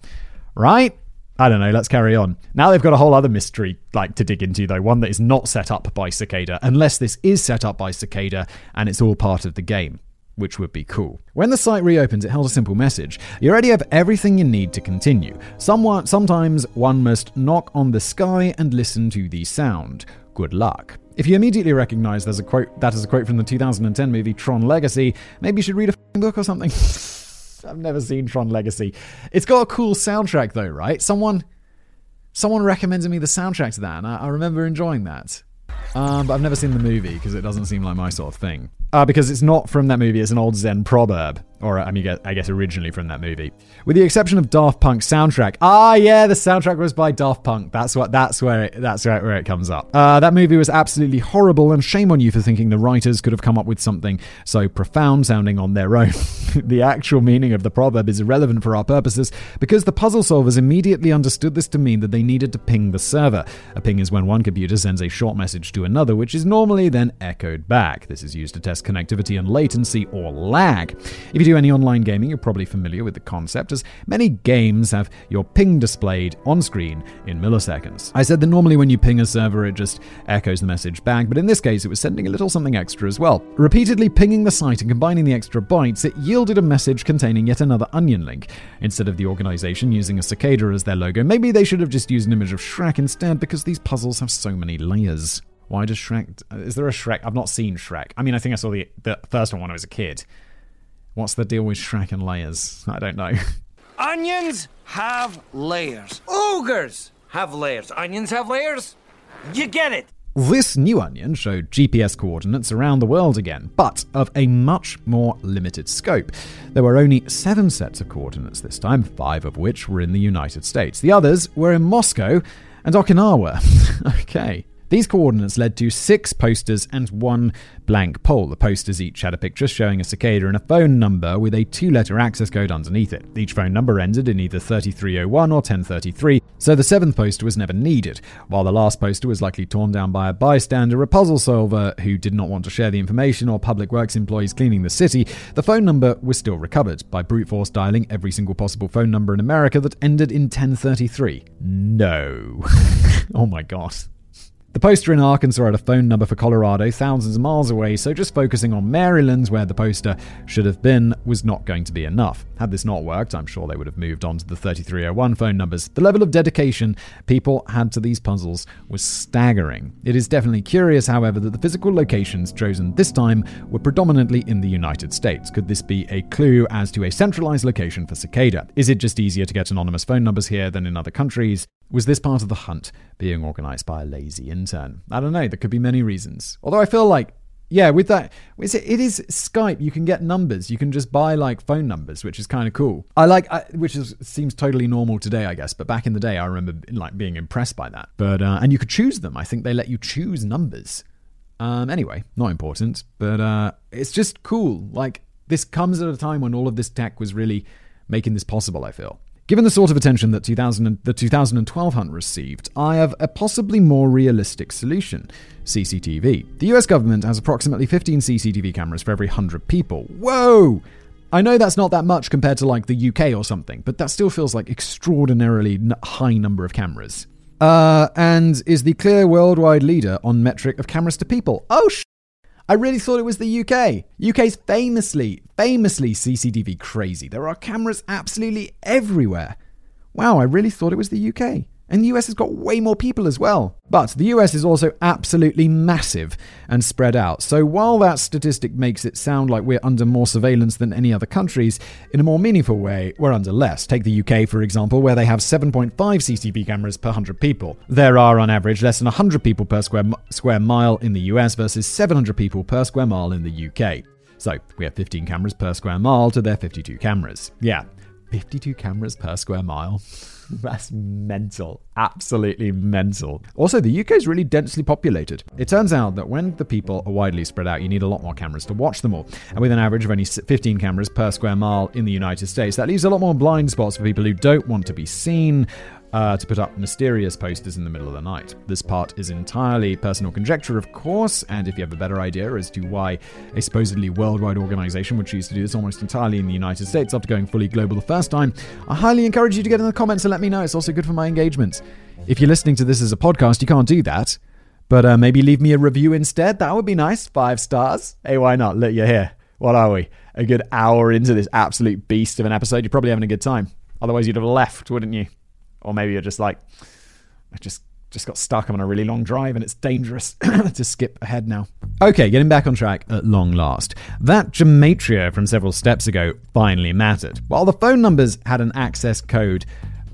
right? I don't know, let's carry on. Now they've got a whole other mystery like to dig into though, one that is not set up by Cicada, unless this is set up by Cicada and it's all part of the game, which would be cool. When the site reopens, it held a simple message. You already have everything you need to continue. Somewhat sometimes one must knock on the sky and listen to the sound. Good luck. If you immediately recognize there's a quote that is a quote from the 2010 movie Tron Legacy, maybe you should read a book or something. I've never seen Tron Legacy. It's got a cool soundtrack though, right? Someone someone recommended me the soundtrack to that, and I, I remember enjoying that. Um, but I've never seen the movie because it doesn't seem like my sort of thing. Uh, because it's not from that movie, it's an old Zen proverb. Or, I mean, I guess originally from that movie. With the exception of Daft Punk's soundtrack. Ah, yeah, the soundtrack was by Daft Punk. That's what. That's where. It, that's where, where it comes up. Uh, that movie was absolutely horrible, and shame on you for thinking the writers could have come up with something so profound sounding on their own. the actual meaning of the proverb is irrelevant for our purposes because the puzzle solvers immediately understood this to mean that they needed to ping the server. A ping is when one computer sends a short message to another, which is normally then echoed back. This is used to test connectivity and latency or lag. If you do any online gaming, you're probably familiar with the concept, as many games have your ping displayed on screen in milliseconds. I said that normally when you ping a server, it just echoes the message back, but in this case, it was sending a little something extra as well. Repeatedly pinging the site and combining the extra bytes, it yielded a message containing yet another onion link. Instead of the organization using a cicada as their logo, maybe they should have just used an image of Shrek instead because these puzzles have so many layers. Why does Shrek? Is there a Shrek? I've not seen Shrek. I mean, I think I saw the the first one when I was a kid. What's the deal with Shrek and layers? I don't know. Onions have layers. Ogres have layers. Onions have layers. You get it. This new onion showed GPS coordinates around the world again, but of a much more limited scope. There were only seven sets of coordinates this time, five of which were in the United States. The others were in Moscow and Okinawa. okay. These coordinates led to six posters and one blank pole. The posters each had a picture showing a cicada and a phone number with a two letter access code underneath it. Each phone number ended in either 3301 or 1033, so the seventh poster was never needed. While the last poster was likely torn down by a bystander, a puzzle solver who did not want to share the information, or public works employees cleaning the city, the phone number was still recovered by brute force dialing every single possible phone number in America that ended in 1033. No. oh my god. The poster in Arkansas had a phone number for Colorado thousands of miles away, so just focusing on Maryland, where the poster should have been, was not going to be enough. Had this not worked, I'm sure they would have moved on to the 3301 phone numbers. The level of dedication people had to these puzzles was staggering. It is definitely curious, however, that the physical locations chosen this time were predominantly in the United States. Could this be a clue as to a centralized location for Cicada? Is it just easier to get anonymous phone numbers here than in other countries? Was this part of the hunt being organized by a lazy intern? I don't know. There could be many reasons. Although I feel like, yeah, with that, it is Skype. You can get numbers. You can just buy like phone numbers, which is kind of cool. I like, I, which is seems totally normal today, I guess. But back in the day, I remember like being impressed by that. But uh, and you could choose them. I think they let you choose numbers. Um, anyway, not important, but uh, it's just cool. Like this comes at a time when all of this tech was really making this possible. I feel. Given the sort of attention that 2000, the 2012 hunt received, I have a possibly more realistic solution CCTV. The US government has approximately 15 CCTV cameras for every 100 people. Whoa! I know that's not that much compared to like the UK or something, but that still feels like extraordinarily high number of cameras. Uh, and is the clear worldwide leader on metric of cameras to people. Oh, sh- I really thought it was the UK. UK's famously, famously CCTV crazy. There are cameras absolutely everywhere. Wow, I really thought it was the UK. And the US has got way more people as well. But the US is also absolutely massive and spread out. So while that statistic makes it sound like we're under more surveillance than any other countries, in a more meaningful way, we're under less. Take the UK, for example, where they have 7.5 CCTV cameras per 100 people. There are, on average, less than 100 people per square, square mile in the US versus 700 people per square mile in the UK. So we have 15 cameras per square mile to their 52 cameras. Yeah, 52 cameras per square mile. That's mental. Absolutely mental. Also, the UK is really densely populated. It turns out that when the people are widely spread out, you need a lot more cameras to watch them all. And with an average of only 15 cameras per square mile in the United States, that leaves a lot more blind spots for people who don't want to be seen uh, to put up mysterious posters in the middle of the night. This part is entirely personal conjecture, of course, and if you have a better idea as to why a supposedly worldwide organization would choose to do this almost entirely in the United States after going fully global the first time, I highly encourage you to get in the comments and let me know. It's also good for my engagement. If you're listening to this as a podcast, you can't do that. But uh, maybe leave me a review instead. That would be nice. Five stars. Hey, why not? Look, you're here. What are we? A good hour into this absolute beast of an episode. You're probably having a good time. Otherwise, you'd have left, wouldn't you? Or maybe you're just like, I just just got stuck. I'm on a really long drive and it's dangerous to skip ahead now. Okay, getting back on track at long last. That gematria from several steps ago finally mattered. While the phone numbers had an access code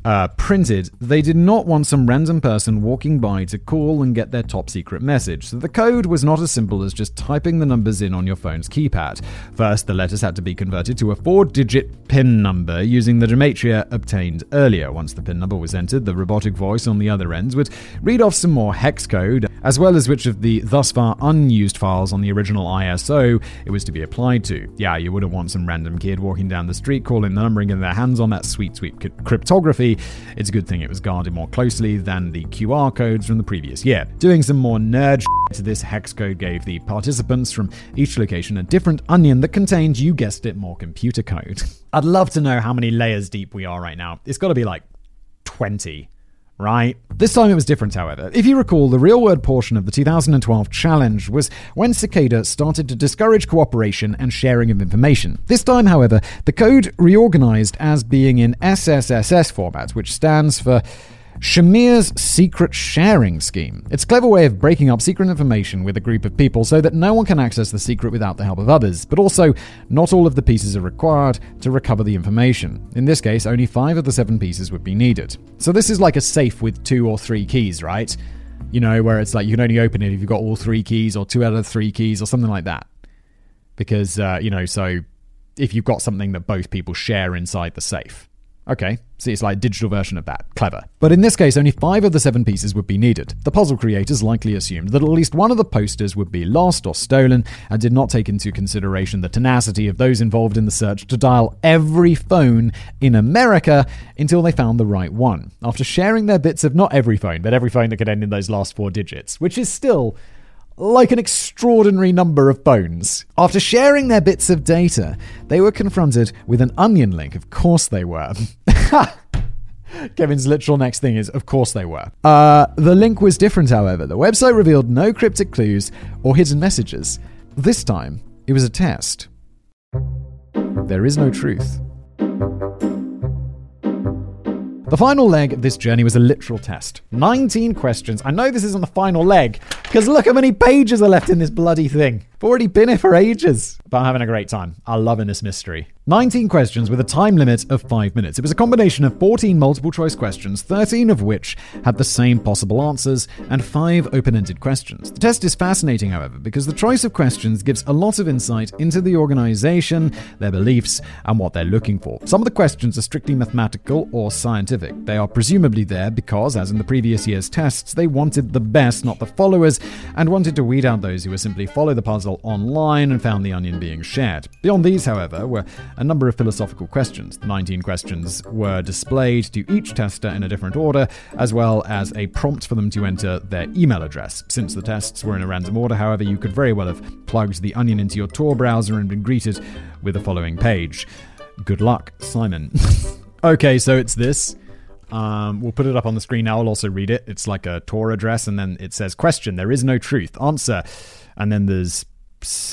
uh, printed, they did not want some random person walking by to call and get their top secret message. So the code was not as simple as just typing the numbers in on your phone's keypad. First, the letters had to be converted to a four digit PIN number using the gematria obtained earlier. Once the PIN number was entered, the robotic voice on the other end would read off some more hex code, as well as which of the thus far unused files on the original ISO it was to be applied to. Yeah, you wouldn't want some random kid walking down the street calling the number and getting their hands on that sweet, sweet cryptography it's a good thing it was guarded more closely than the QR codes from the previous year. Doing some more nerd to this hex code gave the participants from each location a different onion that contained, you guessed it, more computer code. I'd love to know how many layers deep we are right now. It's got to be like 20 right? This time it was different, however. If you recall, the real word portion of the 2012 challenge was when Cicada started to discourage cooperation and sharing of information. This time, however, the code reorganized as being in SSSS format, which stands for Shamir's secret sharing scheme. It's a clever way of breaking up secret information with a group of people so that no one can access the secret without the help of others, but also not all of the pieces are required to recover the information. In this case, only five of the seven pieces would be needed. So this is like a safe with two or three keys, right? You know, where it's like you can only open it if you've got all three keys or two out of three keys or something like that. Because, uh, you know, so if you've got something that both people share inside the safe. Okay, see, it's like digital version of that. Clever. But in this case, only five of the seven pieces would be needed. The puzzle creators likely assumed that at least one of the posters would be lost or stolen and did not take into consideration the tenacity of those involved in the search to dial every phone in America until they found the right one. After sharing their bits of not every phone, but every phone that could end in those last four digits, which is still like an extraordinary number of bones. After sharing their bits of data, they were confronted with an onion link. Of course they were. Kevin's literal next thing is, of course they were. Uh, the link was different, however. The website revealed no cryptic clues or hidden messages. This time, it was a test. There is no truth. The final leg of this journey was a literal test. 19 questions. I know this isn't the final leg, because look how many pages are left in this bloody thing. I've already been here for ages, but I'm having a great time. I'm loving this mystery. 19 questions with a time limit of 5 minutes. It was a combination of 14 multiple choice questions, 13 of which had the same possible answers, and 5 open ended questions. The test is fascinating, however, because the choice of questions gives a lot of insight into the organization, their beliefs, and what they're looking for. Some of the questions are strictly mathematical or scientific. They are presumably there because, as in the previous year's tests, they wanted the best, not the followers, and wanted to weed out those who would simply follow the puzzle online and found the onion being shared. Beyond these, however, were a number of philosophical questions. The 19 questions were displayed to each tester in a different order, as well as a prompt for them to enter their email address. Since the tests were in a random order, however, you could very well have plugged the onion into your Tor browser and been greeted with the following page. Good luck, Simon. okay, so it's this. Um, we'll put it up on the screen now. I'll also read it. It's like a Tor address, and then it says, Question, there is no truth. Answer. And then there's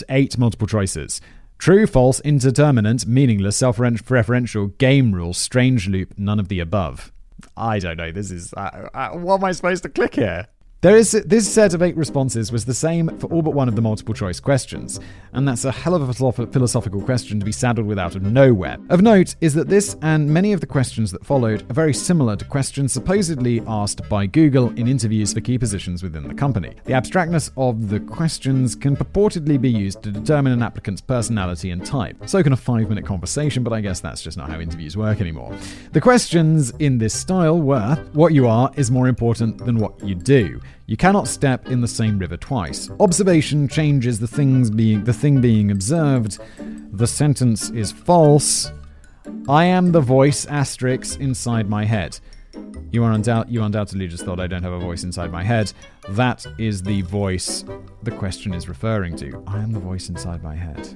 eight multiple choices. True, false, indeterminate, meaningless, self referential, game rule, strange loop, none of the above. I don't know. This is. Uh, uh, what am I supposed to click here? There is this set of eight responses was the same for all but one of the multiple choice questions, and that's a hell of a philosophical question to be saddled with out of nowhere. Of note is that this and many of the questions that followed are very similar to questions supposedly asked by Google in interviews for key positions within the company. The abstractness of the questions can purportedly be used to determine an applicant's personality and type. So can a five minute conversation, but I guess that's just not how interviews work anymore. The questions in this style were what you are is more important than what you do. You cannot step in the same river twice. Observation changes the things being the thing being observed. The sentence is false. I am the voice asterisk inside my head. You are undoubt you undoubtedly just thought I don't have a voice inside my head. That is the voice the question is referring to. I am the voice inside my head.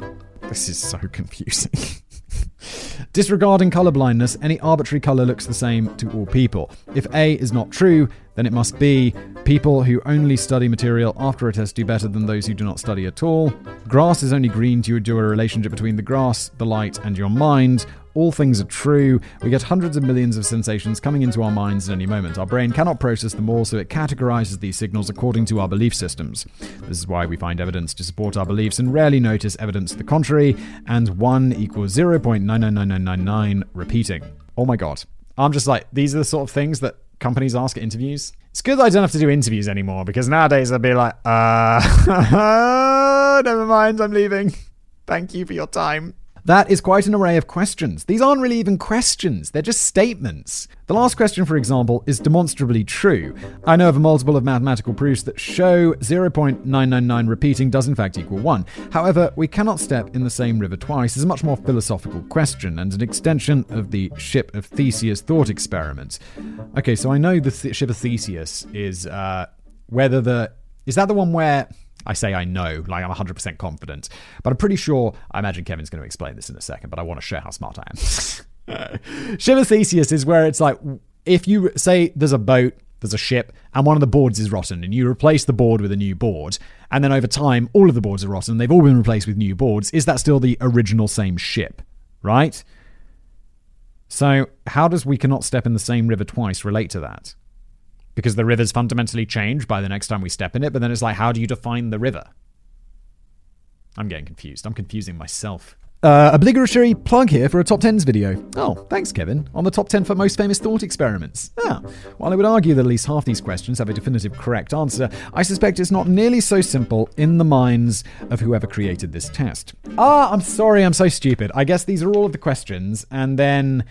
This is so confusing. Disregarding colorblindness, any arbitrary color looks the same to all people. If A is not true, then it must be people who only study material after a test do better than those who do not study at all. Grass is only green due to a relationship between the grass, the light, and your mind. All things are true. We get hundreds of millions of sensations coming into our minds at any moment. Our brain cannot process them all, so it categorizes these signals according to our belief systems. This is why we find evidence to support our beliefs and rarely notice evidence to the contrary, and 1 equals 0.999999 repeating. Oh my god. I'm just like, these are the sort of things that companies ask at interviews. It's good that I don't have to do interviews anymore because nowadays I'd be like, uh, never mind, I'm leaving. Thank you for your time. That is quite an array of questions. These aren't really even questions, they're just statements. The last question, for example, is demonstrably true. I know of a multiple of mathematical proofs that show 0.999 repeating does in fact equal 1. However, we cannot step in the same river twice is a much more philosophical question and an extension of the ship of Theseus thought experiment. Okay, so I know the th- ship of Theseus is uh, whether the. Is that the one where I say I know, like I'm 100% confident. But I'm pretty sure, I imagine Kevin's going to explain this in a second, but I want to show how smart I am. Ship of Theseus is where it's like, if you say there's a boat, there's a ship, and one of the boards is rotten, and you replace the board with a new board, and then over time, all of the boards are rotten, they've all been replaced with new boards, is that still the original same ship? Right? So, how does we cannot step in the same river twice relate to that? Because the river's fundamentally changed by the next time we step in it. But then it's like, how do you define the river? I'm getting confused. I'm confusing myself. Uh, obligatory plug here for a top 10s video. Oh, thanks, Kevin. On the top 10 for most famous thought experiments. Ah, while I would argue that at least half these questions have a definitive correct answer, I suspect it's not nearly so simple in the minds of whoever created this test. Ah, I'm sorry, I'm so stupid. I guess these are all of the questions, and then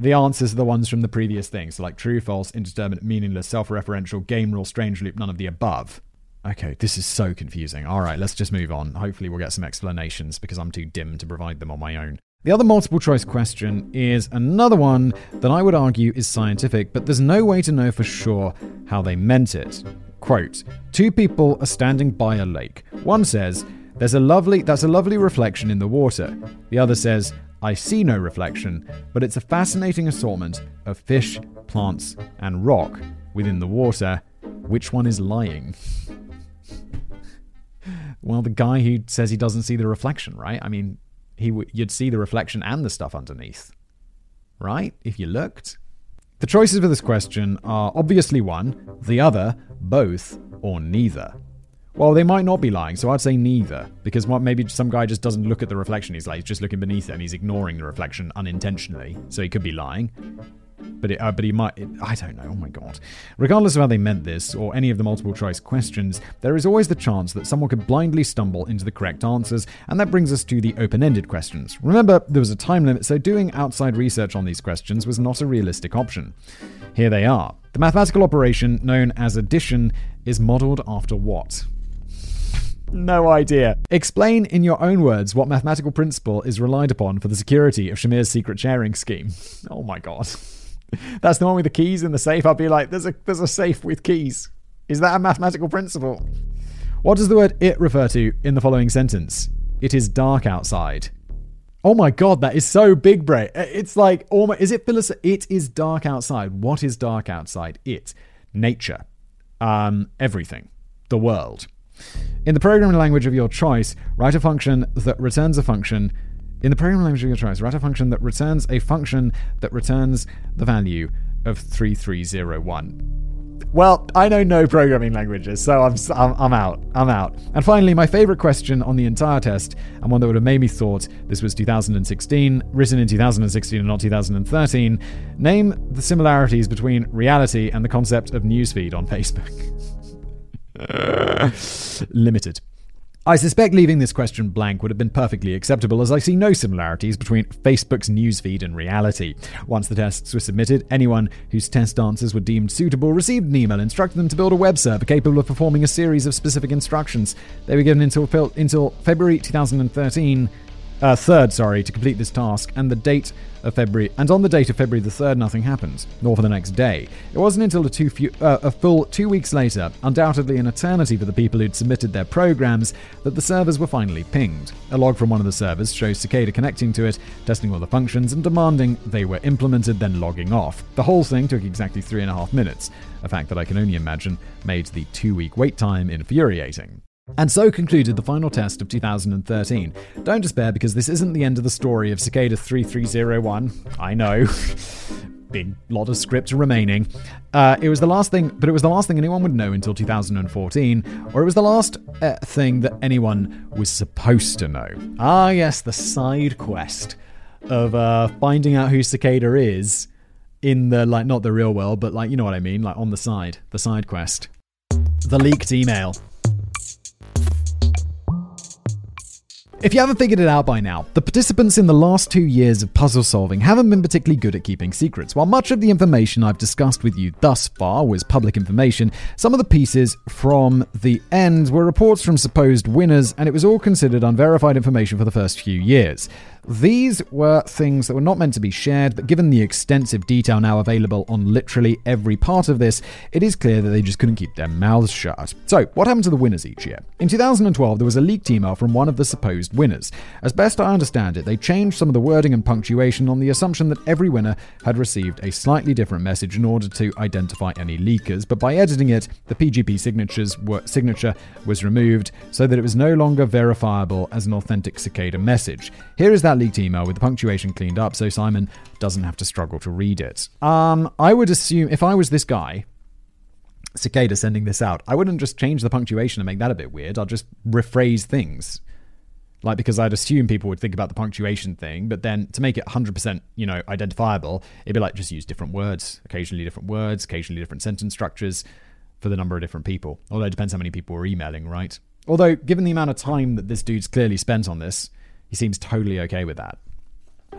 the answers are the ones from the previous things, so like true, false, indeterminate, meaningless, self referential, game rule, strange loop, none of the above. Okay, this is so confusing. All right, let's just move on. Hopefully, we'll get some explanations because I'm too dim to provide them on my own. The other multiple choice question is another one that I would argue is scientific, but there's no way to know for sure how they meant it. Quote Two people are standing by a lake. One says, There's a lovely that's a lovely reflection in the water. The other says, I see no reflection, but it's a fascinating assortment of fish, plants, and rock within the water. Which one is lying? well, the guy who says he doesn't see the reflection, right? I mean, he w- you'd see the reflection and the stuff underneath, right? If you looked. The choices for this question are obviously one, the other, both, or neither. Well, they might not be lying, so I'd say neither. Because what maybe some guy just doesn't look at the reflection. He's like he's just looking beneath it and he's ignoring the reflection unintentionally. So he could be lying. But it, uh, but he might. It, I don't know. Oh my god. Regardless of how they meant this or any of the multiple choice questions, there is always the chance that someone could blindly stumble into the correct answers, and that brings us to the open-ended questions. Remember, there was a time limit, so doing outside research on these questions was not a realistic option. Here they are. The mathematical operation known as addition is modeled after what? No idea. Explain in your own words what mathematical principle is relied upon for the security of Shamir's secret sharing scheme. Oh my god. That's the one with the keys in the safe. I'll be like, there's a there's a safe with keys. Is that a mathematical principle? What does the word it refer to in the following sentence? It is dark outside. Oh my god, that is so big, Bray. It's like almost is it philosoph- It is dark outside. What is dark outside? It, nature, um, everything, the world. In the programming language of your choice, write a function that returns a function. In the programming language of your choice, write a function that returns a function that returns the value of 3301. Well, I know no programming languages, so I'm, I'm, I'm, out. I'm out. And finally, my favorite question on the entire test, and one that would have made me thought this was 2016, written in 2016 and not 2013. Name the similarities between reality and the concept of newsfeed on Facebook. Uh, limited. I suspect leaving this question blank would have been perfectly acceptable as I see no similarities between Facebook's newsfeed and reality. Once the tests were submitted, anyone whose test answers were deemed suitable received an email instructing them to build a web server capable of performing a series of specific instructions. They were given until, until February 2013 uh, third, sorry, to complete this task, and the date of February, and on the date of February the third, nothing happens, nor for the next day. It wasn't until a, two few, uh, a full two weeks later, undoubtedly an eternity for the people who'd submitted their programs, that the servers were finally pinged. A log from one of the servers shows Cicada connecting to it, testing all the functions, and demanding they were implemented, then logging off. The whole thing took exactly three and a half minutes, a fact that I can only imagine made the two-week wait time infuriating. And so concluded the final test of 2013. Don't despair because this isn't the end of the story of Cicada 3301. I know. Big lot of script remaining. Uh, it was the last thing, but it was the last thing anyone would know until 2014, or it was the last uh, thing that anyone was supposed to know. Ah, yes, the side quest of uh, finding out who Cicada is in the, like, not the real world, but, like, you know what I mean, like on the side, the side quest. The leaked email. If you haven't figured it out by now, the participants in the last two years of puzzle solving haven't been particularly good at keeping secrets. While much of the information I've discussed with you thus far was public information, some of the pieces from the end were reports from supposed winners, and it was all considered unverified information for the first few years. These were things that were not meant to be shared, but given the extensive detail now available on literally every part of this, it is clear that they just couldn't keep their mouths shut. So, what happened to the winners each year? In 2012, there was a leaked email from one of the supposed winners. As best I understand it, they changed some of the wording and punctuation on the assumption that every winner had received a slightly different message in order to identify any leakers, but by editing it, the PGP signatures were, signature was removed so that it was no longer verifiable as an authentic cicada message. Here is that leaked email with the punctuation cleaned up so Simon doesn't have to struggle to read it. Um, I would assume if I was this guy, Cicada sending this out, I wouldn't just change the punctuation and make that a bit weird. I'll just rephrase things. Like, because I'd assume people would think about the punctuation thing, but then to make it 100%, you know, identifiable, it'd be like just use different words, occasionally different words, occasionally different sentence structures for the number of different people. Although it depends how many people are emailing, right? Although, given the amount of time that this dude's clearly spent on this, he seems totally okay with that.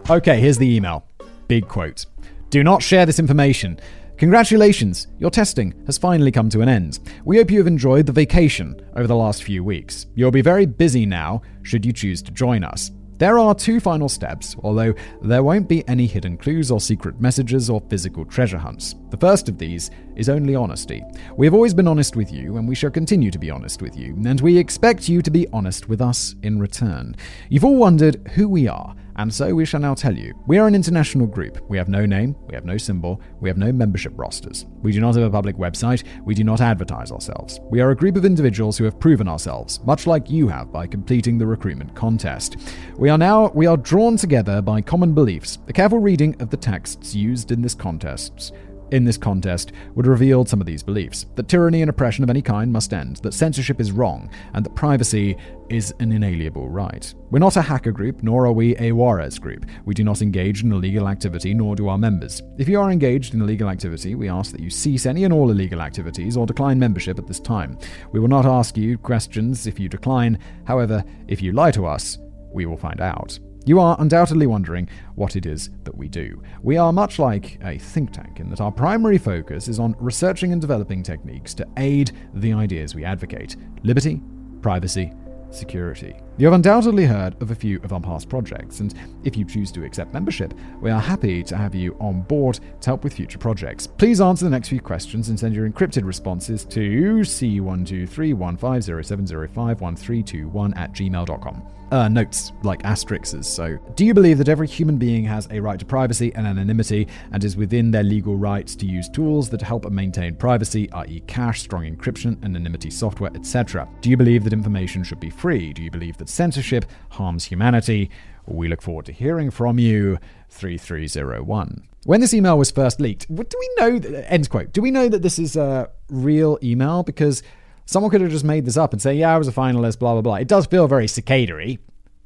Okay, here's the email. Big quote. Do not share this information. Congratulations, your testing has finally come to an end. We hope you have enjoyed the vacation over the last few weeks. You'll be very busy now should you choose to join us. There are two final steps, although there won't be any hidden clues or secret messages or physical treasure hunts. The first of these is only honesty. We have always been honest with you, and we shall continue to be honest with you, and we expect you to be honest with us in return. You've all wondered who we are. And so we shall now tell you. We are an international group. We have no name, we have no symbol, we have no membership rosters. We do not have a public website, we do not advertise ourselves. We are a group of individuals who have proven ourselves, much like you have by completing the recruitment contest. We are now we are drawn together by common beliefs. A careful reading of the texts used in this contest in this contest would reveal some of these beliefs that tyranny and oppression of any kind must end, that censorship is wrong, and that privacy is an inalienable right. We're not a hacker group, nor are we a warez group. We do not engage in illegal activity, nor do our members. If you are engaged in illegal activity, we ask that you cease any and all illegal activities or decline membership at this time. We will not ask you questions if you decline. However, if you lie to us, we will find out. You are undoubtedly wondering what it is that we do. We are much like a think tank in that our primary focus is on researching and developing techniques to aid the ideas we advocate liberty, privacy, security. You have undoubtedly heard of a few of our past projects, and if you choose to accept membership, we are happy to have you on board to help with future projects. Please answer the next few questions and send your encrypted responses to C1231507051321 at gmail.com. Uh, notes like asterisks. So, do you believe that every human being has a right to privacy and anonymity and is within their legal rights to use tools that help maintain privacy, i.e., cache, strong encryption, anonymity software, etc.? Do you believe that information should be free? Do you believe that censorship harms humanity? We look forward to hearing from you. 3301. When this email was first leaked, what do we know that, end quote, do we know that this is a real email? Because Someone could have just made this up and say, yeah, I was a finalist, blah, blah, blah. It does feel very cicada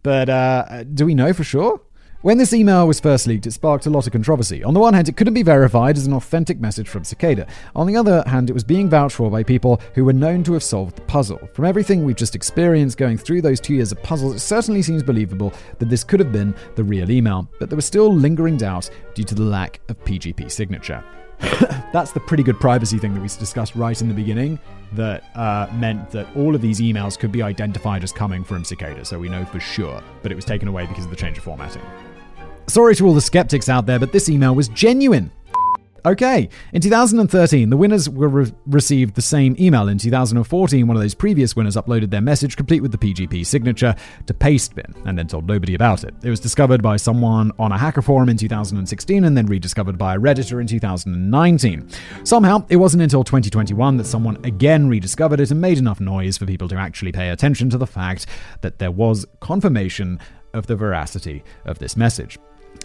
but uh, do we know for sure? When this email was first leaked, it sparked a lot of controversy. On the one hand, it couldn't be verified as an authentic message from Cicada. On the other hand, it was being vouched for by people who were known to have solved the puzzle. From everything we've just experienced going through those two years of puzzles, it certainly seems believable that this could have been the real email, but there was still lingering doubt due to the lack of PGP signature. That's the pretty good privacy thing that we discussed right in the beginning that uh, meant that all of these emails could be identified as coming from Cicada, so we know for sure, but it was taken away because of the change of formatting. Sorry to all the skeptics out there, but this email was genuine. Okay, in 2013, the winners were re- received the same email. In 2014, one of those previous winners uploaded their message complete with the PGP signature to Pastebin and then told nobody about it. It was discovered by someone on a hacker forum in 2016 and then rediscovered by a Redditor in 2019. Somehow, it wasn't until 2021 that someone again rediscovered it and made enough noise for people to actually pay attention to the fact that there was confirmation of the veracity of this message.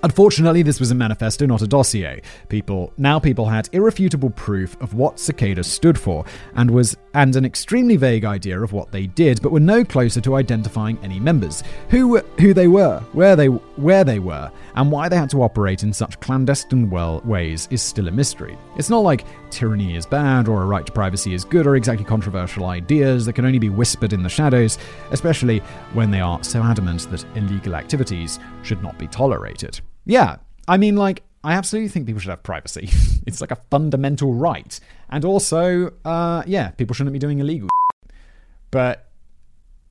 Unfortunately, this was a manifesto, not a dossier. People now people had irrefutable proof of what Cicada stood for, and was and an extremely vague idea of what they did, but were no closer to identifying any members, who who they were, where they where they were, and why they had to operate in such clandestine well ways is still a mystery. It's not like tyranny is bad or a right to privacy is good or exactly controversial ideas that can only be whispered in the shadows, especially when they are so adamant that illegal activities should not be tolerated. Yeah, I mean, like, I absolutely think people should have privacy. it's like a fundamental right. And also, uh, yeah, people shouldn't be doing illegal. But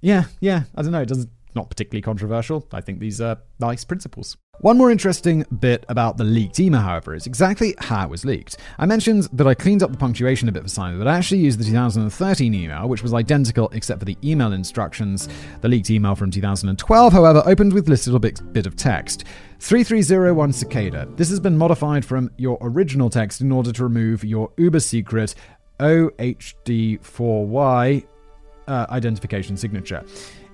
yeah, yeah, I don't know. It doesn't not particularly controversial. I think these are nice principles. One more interesting bit about the leaked email, however, is exactly how it was leaked. I mentioned that I cleaned up the punctuation a bit for Simon, but I actually used the 2013 email, which was identical except for the email instructions. The leaked email from 2012, however, opened with this little bit, of text. 3301 Cicada. This has been modified from your original text in order to remove your uber secret OHD4Y uh, identification signature.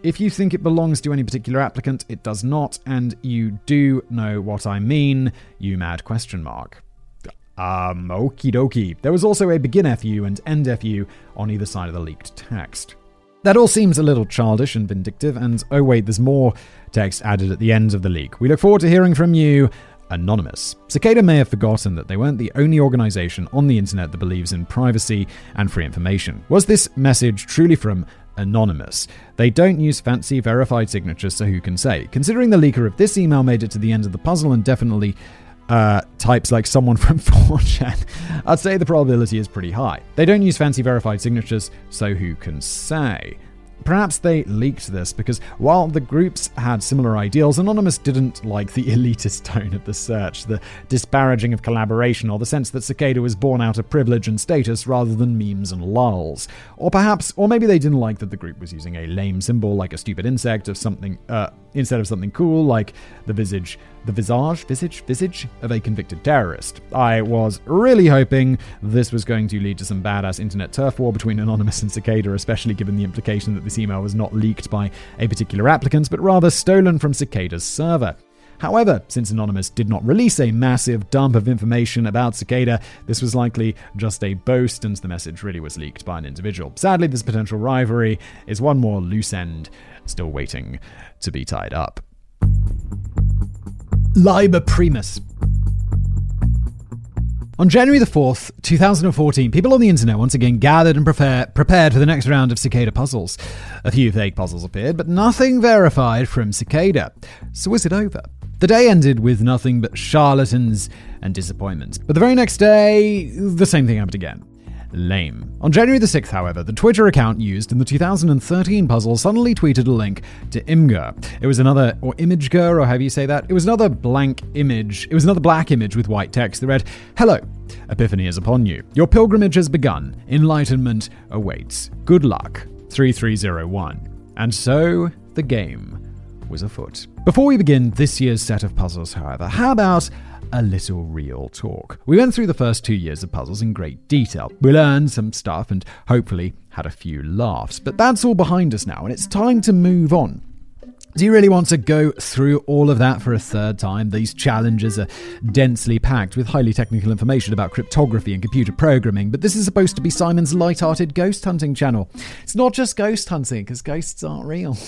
If you think it belongs to any particular applicant, it does not, and you do know what I mean, you mad question mark. Um, okie dokie. There was also a begin FU and end FU on either side of the leaked text. That all seems a little childish and vindictive, and oh wait, there's more text added at the end of the leak. We look forward to hearing from you. Anonymous. Cicada may have forgotten that they weren't the only organization on the internet that believes in privacy and free information. Was this message truly from anonymous. They don't use fancy verified signatures, so who can say? Considering the leaker of this email made it to the end of the puzzle and definitely uh, types like someone from 4chan, I'd say the probability is pretty high. They don't use fancy verified signatures, so who can say? Perhaps they leaked this because while the groups had similar ideals, Anonymous didn't like the elitist tone of the search, the disparaging of collaboration, or the sense that Cicada was born out of privilege and status rather than memes and lulz. Or perhaps, or maybe they didn't like that the group was using a lame symbol like a stupid insect of something, uh, instead of something cool like the visage the visage, visage, visage of a convicted terrorist. I was really hoping this was going to lead to some badass internet turf war between Anonymous and Cicada, especially given the implication that this email was not leaked by a particular applicant, but rather stolen from Cicada's server. However, since Anonymous did not release a massive dump of information about Cicada, this was likely just a boast and the message really was leaked by an individual. Sadly, this potential rivalry is one more loose end still waiting to be tied up. Liber Primus. On January the 4th, 2014, people on the internet once again gathered and prepare, prepared for the next round of Cicada puzzles. A few fake puzzles appeared, but nothing verified from Cicada. So was it over? The day ended with nothing but charlatans and disappointments. But the very next day, the same thing happened again lame. On January the 6th, however, the Twitter account used in the 2013 puzzle suddenly tweeted a link to Imgur. It was another, or Imgur, or however you say that, it was another blank image, it was another black image with white text that read, Hello, Epiphany is upon you. Your pilgrimage has begun. Enlightenment awaits. Good luck. 3301. And so, the game was afoot. Before we begin this year's set of puzzles, however, how about a little real talk. We went through the first two years of puzzles in great detail. We learned some stuff and hopefully had a few laughs. But that's all behind us now, and it's time to move on. Do you really want to go through all of that for a third time? These challenges are densely packed with highly technical information about cryptography and computer programming, but this is supposed to be Simon's light-hearted ghost hunting channel. It's not just ghost hunting, because ghosts aren't real.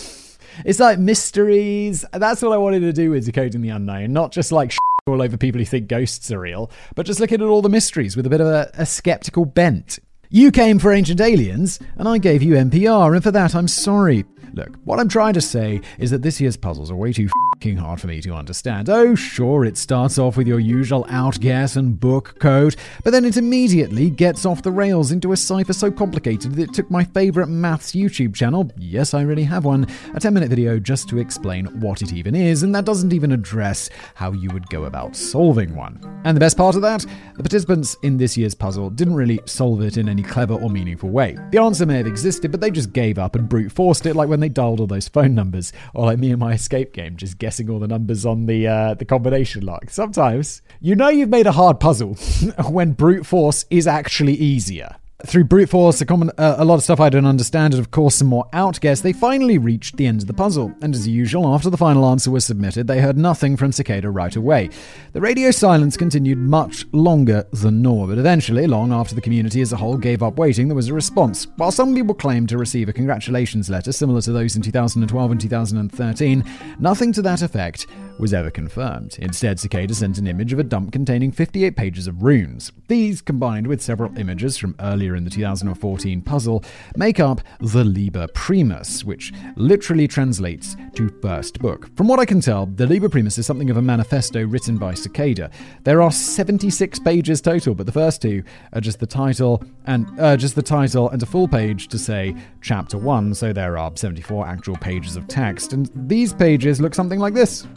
It's like mysteries. That's what I wanted to do with Decoding the Unknown, not just like all over people who think ghosts are real, but just looking at all the mysteries with a bit of a, a skeptical bent. You came for Ancient Aliens, and I gave you NPR, and for that I'm sorry. Look, what I'm trying to say is that this year's puzzles are way too fucking hard for me to understand. Oh, sure, it starts off with your usual outguess and book code, but then it immediately gets off the rails into a cipher so complicated that it took my favourite maths YouTube channel, yes, I really have one, a 10 minute video just to explain what it even is, and that doesn't even address how you would go about solving one. And the best part of that, the participants in this year's puzzle didn't really solve it in any clever or meaningful way. The answer may have existed, but they just gave up and brute forced it, like when they dialed all those phone numbers, or like me and my escape game, just guessing all the numbers on the uh, the combination lock. Sometimes you know you've made a hard puzzle when brute force is actually easier. Through brute force, a, common, uh, a lot of stuff I don't understand, and of course some more outguess, they finally reached the end of the puzzle. And as usual, after the final answer was submitted, they heard nothing from Cicada right away. The radio silence continued much longer than normal, but eventually, long after the community as a whole gave up waiting, there was a response. While some people claimed to receive a congratulations letter similar to those in 2012 and 2013, nothing to that effect was ever confirmed. Instead, Cicada sent an image of a dump containing 58 pages of runes. These, combined with several images from earlier in the 2014 puzzle, make up the Liber Primus, which literally translates to first book. From what I can tell, the Liber Primus is something of a manifesto written by Cicada. There are 76 pages total, but the first two are just the title and uh, just the title and a full page to say chapter 1, so there are 74 actual pages of text, and these pages look something like this.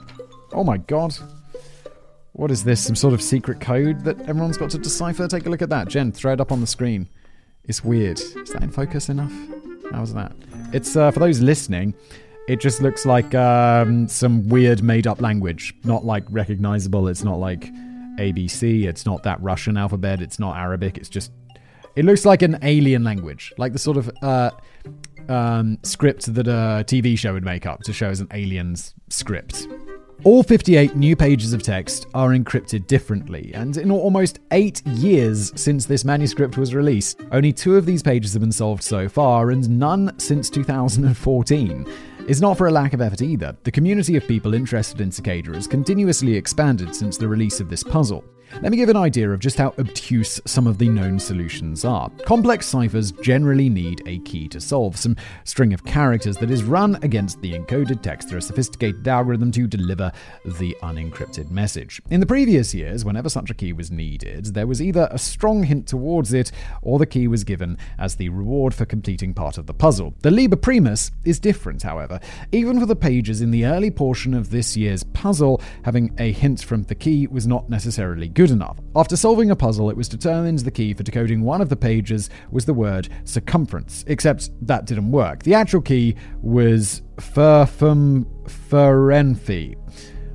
Oh my god. What is this? Some sort of secret code that everyone's got to decipher? Take a look at that. Jen, throw it up on the screen. It's weird. Is that in focus enough? How was that? It's, uh, for those listening, it just looks like um, some weird made up language. Not like recognizable. It's not like ABC. It's not that Russian alphabet. It's not Arabic. It's just. It looks like an alien language. Like the sort of uh, um, script that a TV show would make up to show as an alien's script. All 58 new pages of text are encrypted differently, and in almost eight years since this manuscript was released, only two of these pages have been solved so far, and none since 2014. It's not for a lack of effort either. The community of people interested in Cicada has continuously expanded since the release of this puzzle. Let me give an idea of just how obtuse some of the known solutions are. Complex ciphers generally need a key to solve, some string of characters that is run against the encoded text through a sophisticated algorithm to deliver the unencrypted message. In the previous years, whenever such a key was needed, there was either a strong hint towards it or the key was given as the reward for completing part of the puzzle. The Liber Primus is different, however. Even for the pages in the early portion of this year's puzzle, having a hint from the key was not necessarily good good enough. After solving a puzzle, it was determined the key for decoding one of the pages was the word circumference, except that didn't work. The actual key was furfum ferfumferenthi.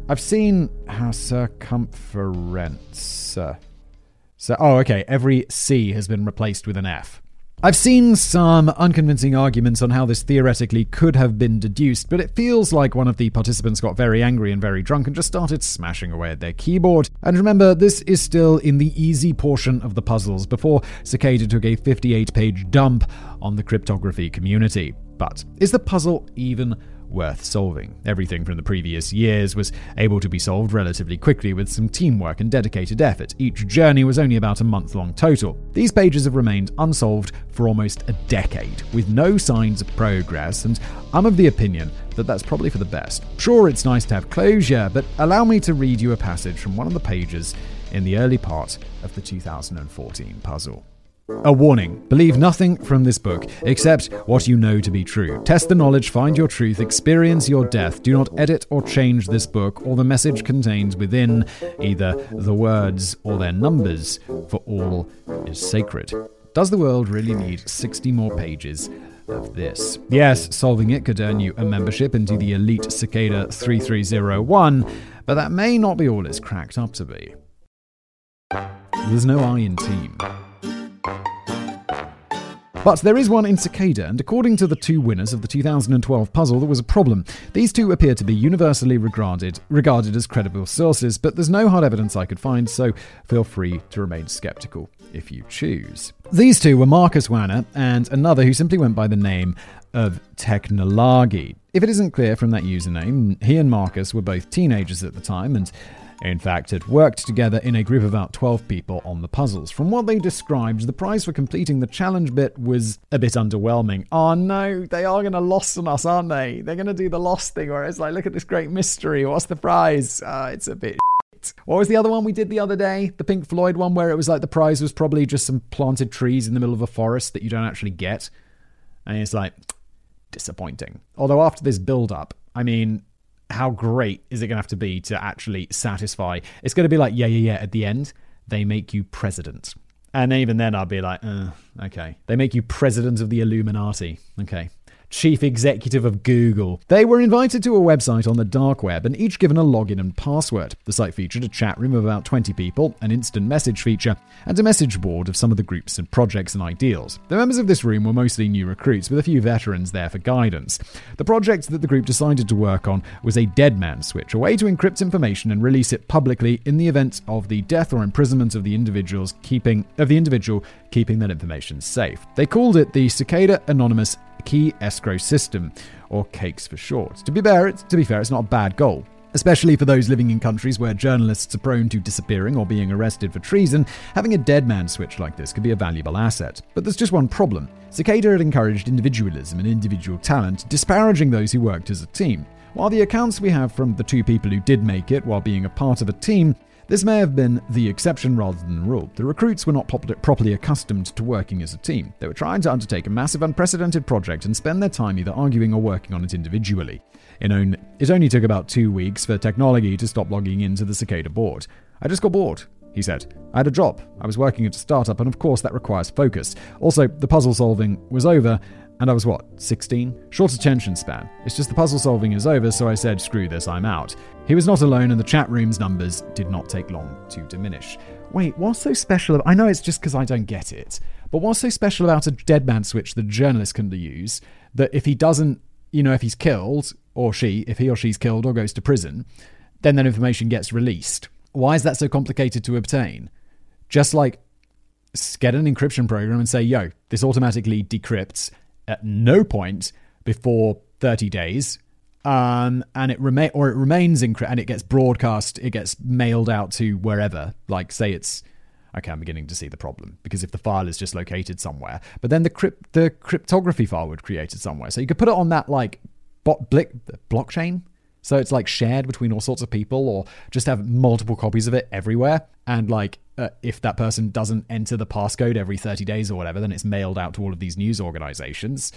I've seen how circumference. Uh, so, oh, okay, every C has been replaced with an F. I've seen some unconvincing arguments on how this theoretically could have been deduced, but it feels like one of the participants got very angry and very drunk and just started smashing away at their keyboard. And remember, this is still in the easy portion of the puzzles before Cicada took a 58 page dump on the cryptography community. But is the puzzle even worth solving. Everything from the previous years was able to be solved relatively quickly with some teamwork and dedicated effort. Each journey was only about a month long total. These pages have remained unsolved for almost a decade, with no signs of progress, and I'm of the opinion that that's probably for the best. Sure, it's nice to have closure, but allow me to read you a passage from one of the pages in the early part of the 2014 puzzle. A warning believe nothing from this book except what you know to be true. Test the knowledge, find your truth, experience your death. Do not edit or change this book or the message contained within, either the words or their numbers, for all is sacred. Does the world really need 60 more pages of this? Yes, solving it could earn you a membership into the elite Cicada 3301, but that may not be all it's cracked up to be. There's no I in team. But there is one in Cicada, and according to the two winners of the 2012 puzzle, there was a problem. These two appear to be universally regarded, regarded as credible sources, but there's no hard evidence I could find, so feel free to remain skeptical if you choose. These two were Marcus Wanner and another who simply went by the name of Technolagi. If it isn't clear from that username, he and Marcus were both teenagers at the time, and in fact, it worked together in a group of about 12 people on the puzzles. From what they described, the prize for completing the challenge bit was a bit underwhelming. Oh no, they are going to lost on us, aren't they? They're going to do the lost thing where it's like, look at this great mystery. What's the prize? Uh, it's a bit. What was the other one we did the other day? The Pink Floyd one, where it was like the prize was probably just some planted trees in the middle of a forest that you don't actually get. And it's like, disappointing. Although after this build up, I mean, how great is it going to have to be to actually satisfy? It's going to be like, yeah, yeah, yeah. At the end, they make you president. And even then, I'll be like, uh, okay. They make you president of the Illuminati. Okay chief executive of Google. They were invited to a website on the dark web and each given a login and password. The site featured a chat room of about 20 people, an instant message feature, and a message board of some of the groups and projects and ideals. The members of this room were mostly new recruits, with a few veterans there for guidance. The project that the group decided to work on was a dead man switch, a way to encrypt information and release it publicly in the event of the death or imprisonment of the individuals keeping of the individual keeping that information safe. They called it the Cicada Anonymous Key Escrow System, or CAKES for short. To be fair, it's, to be fair, it's not a bad goal. Especially for those living in countries where journalists are prone to disappearing or being arrested for treason, having a dead man switch like this could be a valuable asset. But there's just one problem. Cicada had encouraged individualism and individual talent, disparaging those who worked as a team. While the accounts we have from the two people who did make it while being a part of a team this may have been the exception rather than the rule. The recruits were not pop- properly accustomed to working as a team. They were trying to undertake a massive, unprecedented project and spend their time either arguing or working on it individually. It, own- it only took about two weeks for technology to stop logging into the Cicada board. I just got bored, he said. I had a job. I was working at a startup, and of course, that requires focus. Also, the puzzle solving was over, and I was what, 16? Short attention span. It's just the puzzle solving is over, so I said, screw this, I'm out. He was not alone, and the chat room's numbers did not take long to diminish. Wait, what's so special? About- I know it's just because I don't get it, but what's so special about a dead man switch that journalists can use that if he doesn't, you know, if he's killed, or she, if he or she's killed or goes to prison, then that information gets released? Why is that so complicated to obtain? Just like get an encryption program and say, yo, this automatically decrypts at no point before 30 days. Um, and it remain or it remains encrypted and it gets broadcast, it gets mailed out to wherever. Like say it's okay, I'm beginning to see the problem because if the file is just located somewhere, but then the crypt the cryptography file would create it somewhere, so you could put it on that like bot blick, blockchain. So it's like shared between all sorts of people, or just have multiple copies of it everywhere. And like uh, if that person doesn't enter the passcode every 30 days or whatever, then it's mailed out to all of these news organizations.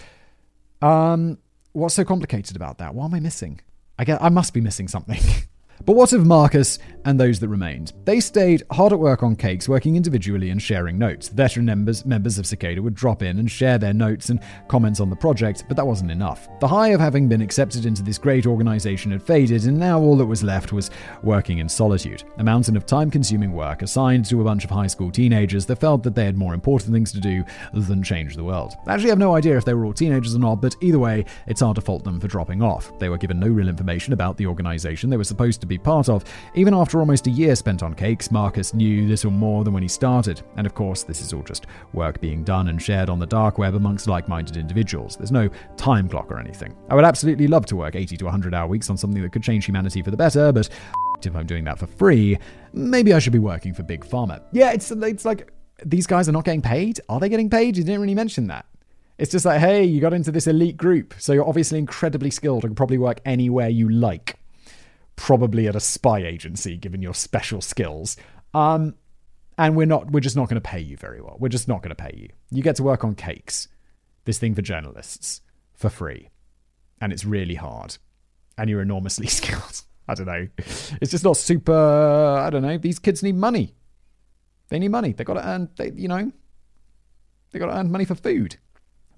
Um, what's so complicated about that? What am I missing? I get I must be missing something. But what of Marcus and those that remained? They stayed hard at work on cakes, working individually and sharing notes. The veteran members, members of Cicada would drop in and share their notes and comments on the project, but that wasn't enough. The high of having been accepted into this great organization had faded, and now all that was left was working in solitude. A mountain of time consuming work assigned to a bunch of high school teenagers that felt that they had more important things to do than change the world. Actually, I have no idea if they were all teenagers or not, but either way, it's hard to fault them for dropping off. They were given no real information about the organization they were supposed to be part of. Even after almost a year spent on cakes, Marcus knew little more than when he started. And of course, this is all just work being done and shared on the dark web amongst like minded individuals. There's no time clock or anything. I would absolutely love to work 80 to 100 hour weeks on something that could change humanity for the better, but if I'm doing that for free, maybe I should be working for Big Pharma. Yeah, it's, it's like these guys are not getting paid. Are they getting paid? You didn't really mention that. It's just like, hey, you got into this elite group, so you're obviously incredibly skilled and can probably work anywhere you like probably at a spy agency given your special skills. Um, and we're not we're just not going to pay you very well. We're just not going to pay you. You get to work on cakes. This thing for journalists for free. And it's really hard. And you're enormously skilled. I don't know. It's just not super I don't know. These kids need money. They need money. They got to earn they you know. They got to earn money for food.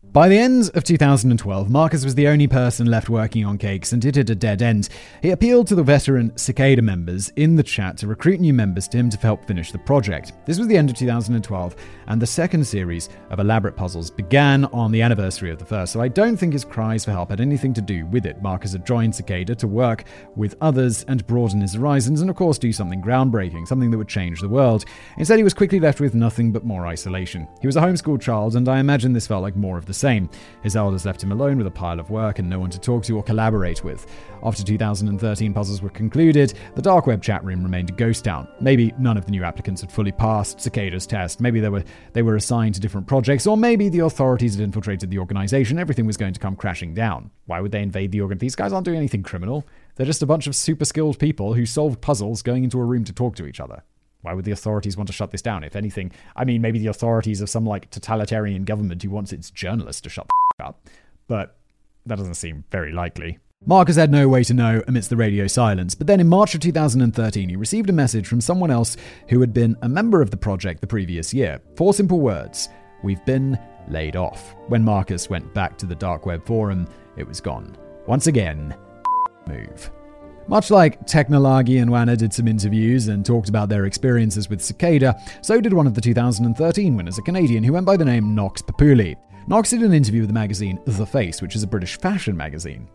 By the end of 2012, Marcus was the only person left working on cakes and it at a dead end. He appealed to the veteran Cicada members in the chat to recruit new members to him to help finish the project. This was the end of 2012, and the second series of elaborate puzzles began on the anniversary of the first, so I don't think his cries for help had anything to do with it. Marcus had joined Cicada to work with others and broaden his horizons, and of course do something groundbreaking, something that would change the world. Instead, he was quickly left with nothing but more isolation. He was a homeschooled child, and I imagine this felt like more of the same. His elders left him alone with a pile of work and no one to talk to or collaborate with. After 2013 puzzles were concluded, the dark web chat room remained a ghost town. Maybe none of the new applicants had fully passed Cicada's test. Maybe they were they were assigned to different projects, or maybe the authorities had infiltrated the organization. Everything was going to come crashing down. Why would they invade the organ? These guys aren't doing anything criminal. They're just a bunch of super skilled people who solved puzzles going into a room to talk to each other. Why would the authorities want to shut this down? If anything, I mean, maybe the authorities of some like totalitarian government who wants its journalists to shut the up, but that doesn't seem very likely. Marcus had no way to know amidst the radio silence, but then in March of 2013, he received a message from someone else who had been a member of the project the previous year. Four simple words We've been laid off. When Marcus went back to the dark web forum, it was gone. Once again, move. Much like Technolagi and Wanner did some interviews and talked about their experiences with Cicada, so did one of the 2013 winners, a Canadian who went by the name Nox Populi. Nox did an interview with the magazine The Face, which is a British fashion magazine.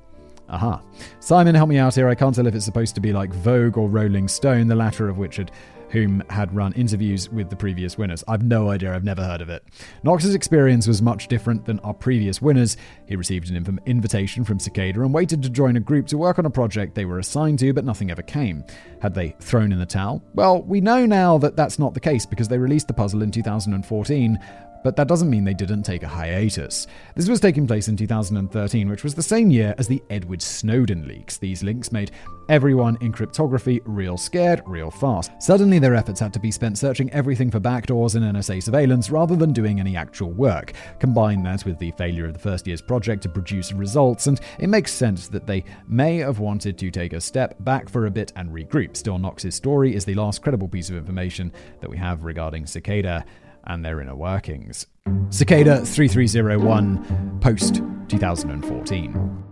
Aha. Simon, help me out here. I can't tell if it's supposed to be like Vogue or Rolling Stone, the latter of which had whom had run interviews with the previous winners. I've no idea, I've never heard of it. Nox's experience was much different than our previous winners. He received an inv- invitation from Cicada and waited to join a group to work on a project they were assigned to, but nothing ever came. Had they thrown in the towel? Well, we know now that that's not the case because they released the puzzle in 2014, but that doesn't mean they didn't take a hiatus. This was taking place in 2013, which was the same year as the Edward Snowden leaks. These links made everyone in cryptography real scared, real fast. Suddenly, their efforts had to be spent searching everything for backdoors and NSA surveillance rather than doing any actual work. Combine that with the failure of the first year's project to produce results, and it makes sense that they may have wanted to take a step back for a bit and regroup. Still, Nox's story is the last credible piece of information that we have regarding Cicada and their inner workings. Cicada 3301, post 2014.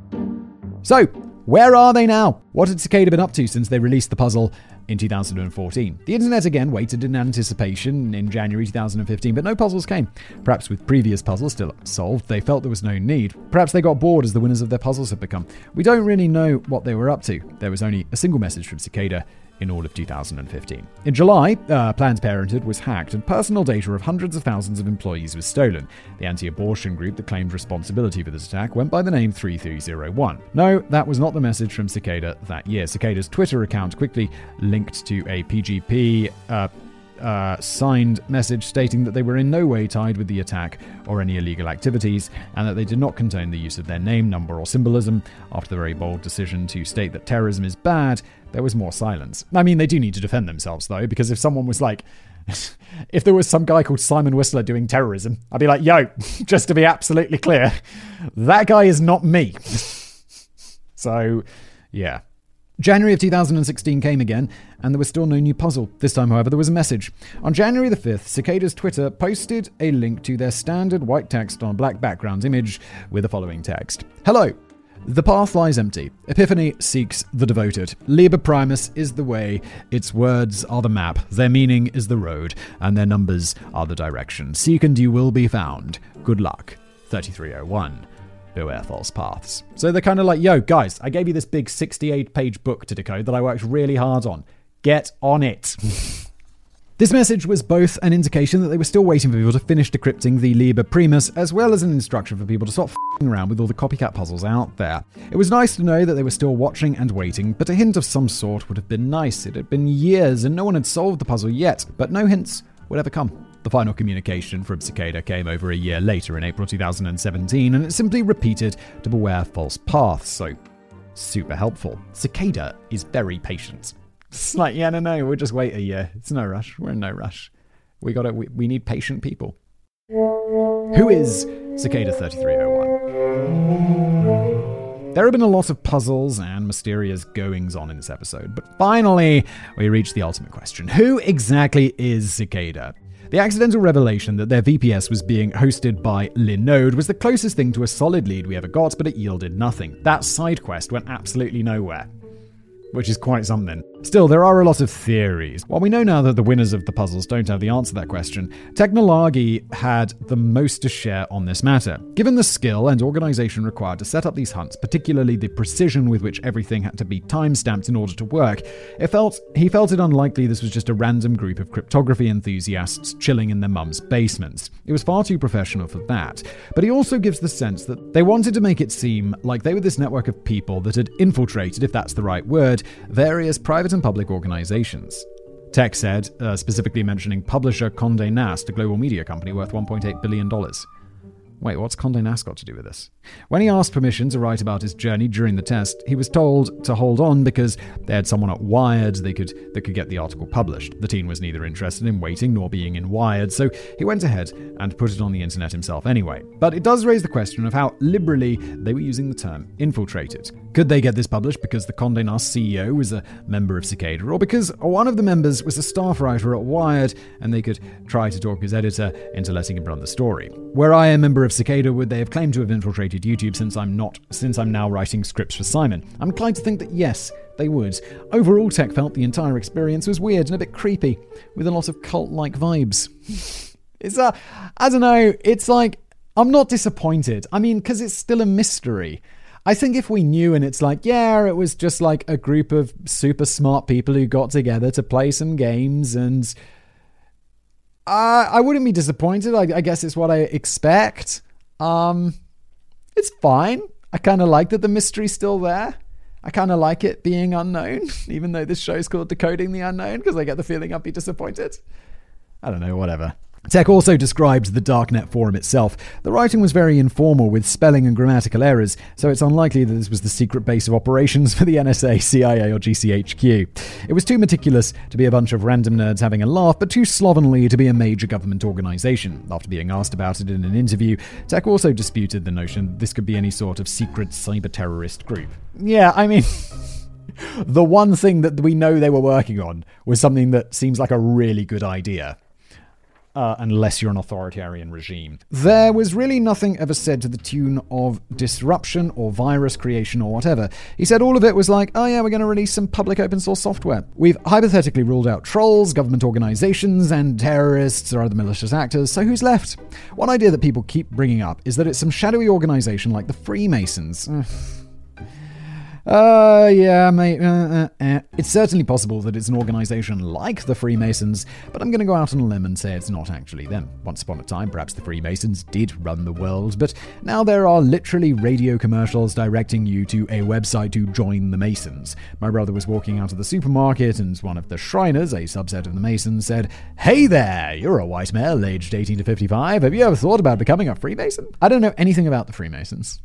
So, where are they now? What had Cicada been up to since they released the puzzle in 2014? The internet again waited in anticipation in January 2015, but no puzzles came. Perhaps with previous puzzles still solved, they felt there was no need. Perhaps they got bored as the winners of their puzzles had become. We don't really know what they were up to. There was only a single message from Cicada in all of 2015. In July, uh, Planned Parenthood was hacked and personal data of hundreds of thousands of employees was stolen. The anti abortion group that claimed responsibility for this attack went by the name 3301. No, that was not the message from Cicada that year. Cicada's Twitter account quickly linked to a PGP. Uh, uh, signed message stating that they were in no way tied with the attack or any illegal activities, and that they did not contain the use of their name, number, or symbolism. After the very bold decision to state that terrorism is bad, there was more silence. I mean, they do need to defend themselves, though, because if someone was like, if there was some guy called Simon Whistler doing terrorism, I'd be like, yo, just to be absolutely clear, that guy is not me. so, yeah. January of 2016 came again, and there was still no new puzzle. This time, however, there was a message. On January the 5th, Cicada's Twitter posted a link to their standard white text on a black background image with the following text Hello. The path lies empty. Epiphany seeks the devoted. Liber Primus is the way. Its words are the map. Their meaning is the road. And their numbers are the direction. Seek and you will be found. Good luck. 3301 beware false paths. So they're kind of like, yo, guys, I gave you this big 68 page book to decode that I worked really hard on. Get on it. This message was both an indication that they were still waiting for people to finish decrypting the Liber Primus, as well as an instruction for people to stop f***ing around with all the copycat puzzles out there. It was nice to know that they were still watching and waiting, but a hint of some sort would have been nice. It had been years and no one had solved the puzzle yet, but no hints would ever come. The final communication from Cicada came over a year later in April 2017, and it simply repeated to beware false paths, so super helpful. Cicada is very patient. It's like, yeah, no, no, we'll just wait a year. It's no rush. We're in no rush. We got it. We, we need patient people. Who is Cicada 3301? There have been a lot of puzzles and mysterious goings on in this episode, but finally, we reach the ultimate question Who exactly is Cicada? The accidental revelation that their VPS was being hosted by Linode was the closest thing to a solid lead we ever got, but it yielded nothing. That side quest went absolutely nowhere which is quite something. Still, there are a lot of theories. While we know now that the winners of the puzzles don't have the answer to that question, Technolagi had the most to share on this matter. Given the skill and organization required to set up these hunts, particularly the precision with which everything had to be time-stamped in order to work, it felt he felt it unlikely this was just a random group of cryptography enthusiasts chilling in their mum's basements. It was far too professional for that. But he also gives the sense that they wanted to make it seem like they were this network of people that had infiltrated, if that's the right word, various private and public organizations. Tech said, uh, specifically mentioning publisher Condé Nast, a global media company worth $1.8 billion. Wait, what's Condé Nast got to do with this? When he asked permission to write about his journey during the test, he was told to hold on because they had someone at Wired they could that could get the article published. The teen was neither interested in waiting nor being in Wired, so he went ahead and put it on the internet himself anyway. But it does raise the question of how liberally they were using the term infiltrated. Could they get this published because the Condé Nast CEO was a member of Cicada, or because one of the members was a staff writer at Wired and they could try to talk his editor into letting him run the story? Were I a member of Cicada, would they have claimed to have infiltrated YouTube since I'm not, since I'm now writing scripts for Simon? I'm inclined to think that yes, they would. Overall, Tech felt the entire experience was weird and a bit creepy, with a lot of cult-like vibes. it's a, I don't know. It's like I'm not disappointed. I mean, because it's still a mystery. I think if we knew and it's like, yeah, it was just like a group of super smart people who got together to play some games and uh, I wouldn't be disappointed. I, I, guess it's what I expect. Um, it's fine. I kind of like that the mystery's still there. I kind of like it being unknown, even though this show's called Decoding the Unknown, because I get the feeling I'd be disappointed. I don't know, whatever. Tech also described the Darknet forum itself. The writing was very informal with spelling and grammatical errors, so it's unlikely that this was the secret base of operations for the NSA, CIA, or GCHQ. It was too meticulous to be a bunch of random nerds having a laugh, but too slovenly to be a major government organization. After being asked about it in an interview, Tech also disputed the notion that this could be any sort of secret cyber terrorist group. Yeah, I mean. the one thing that we know they were working on was something that seems like a really good idea uh, unless you're an authoritarian regime. There was really nothing ever said to the tune of disruption or virus creation or whatever. He said all of it was like, oh yeah, we're going to release some public open source software. We've hypothetically ruled out trolls, government organizations, and terrorists or other malicious actors, so who's left? One idea that people keep bringing up is that it's some shadowy organization like the Freemasons. Uh, yeah, mate. Uh, uh, uh. It's certainly possible that it's an organization like the Freemasons, but I'm going to go out on a limb and say it's not actually them. Once upon a time, perhaps the Freemasons did run the world, but now there are literally radio commercials directing you to a website to join the Masons. My brother was walking out of the supermarket, and one of the Shriners, a subset of the Masons, said, Hey there, you're a white male aged 18 to 55. Have you ever thought about becoming a Freemason? I don't know anything about the Freemasons.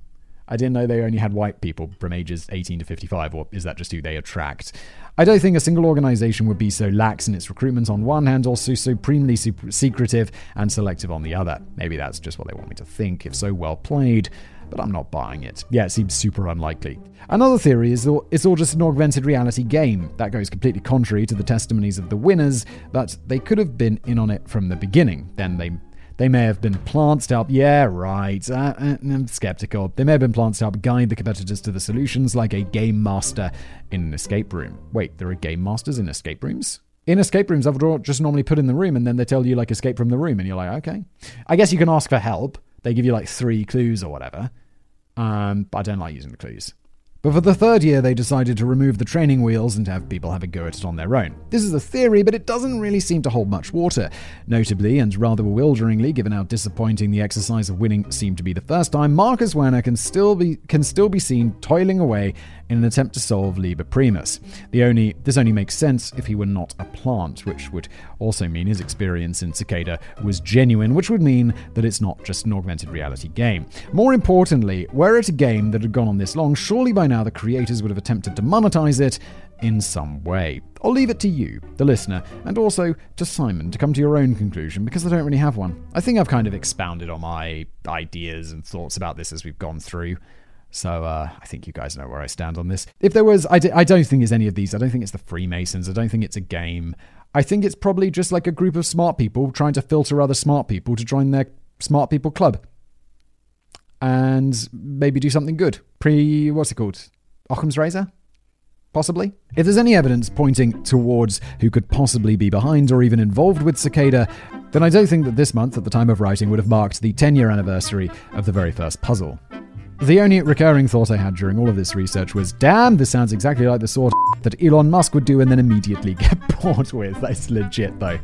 I didn't know they only had white people from ages 18 to 55, or is that just who they attract? I don't think a single organization would be so lax in its recruitment on one hand, also supremely secretive and selective on the other. Maybe that's just what they want me to think, if so, well played. But I'm not buying it. Yeah, it seems super unlikely. Another theory is that it's all just an augmented reality game. That goes completely contrary to the testimonies of the winners, but they could have been in on it from the beginning. Then they they may have been plants to help, yeah, right, uh, uh, I'm skeptical. They may have been plants to help guide the competitors to the solutions like a game master in an escape room. Wait, there are game masters in escape rooms? In escape rooms, I would just normally put in the room and then they tell you, like, escape from the room, and you're like, okay. I guess you can ask for help. They give you, like, three clues or whatever. Um, but I don't like using the clues. But for the third year, they decided to remove the training wheels and have people have a go at it on their own. This is a theory, but it doesn't really seem to hold much water. Notably, and rather bewilderingly, given how disappointing the exercise of winning seemed to be the first time, Marcus Wanner can still be can still be seen toiling away in an attempt to solve Liber Primus. The only this only makes sense if he were not a plant, which would also mean his experience in Cicada was genuine, which would mean that it's not just an augmented reality game. More importantly, were it a game that had gone on this long, surely by now the creators would have attempted to monetize it in some way. I'll leave it to you, the listener, and also to Simon to come to your own conclusion because I don't really have one. I think I've kind of expounded on my ideas and thoughts about this as we've gone through. So uh, I think you guys know where I stand on this. If there was, I d- I don't think it's any of these. I don't think it's the Freemasons. I don't think it's a game. I think it's probably just like a group of smart people trying to filter other smart people to join their smart people club. And maybe do something good. Pre, what's it called? Occam's razor? Possibly. If there's any evidence pointing towards who could possibly be behind or even involved with Cicada, then I don't think that this month, at the time of writing, would have marked the 10 year anniversary of the very first puzzle. The only recurring thought I had during all of this research was, damn, this sounds exactly like the sort of that Elon Musk would do and then immediately get bored with. That's legit, though.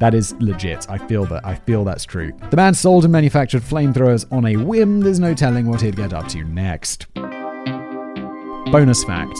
That is legit. I feel that. I feel that's true. The man sold and manufactured flamethrowers on a whim. There's no telling what he'd get up to next. Bonus fact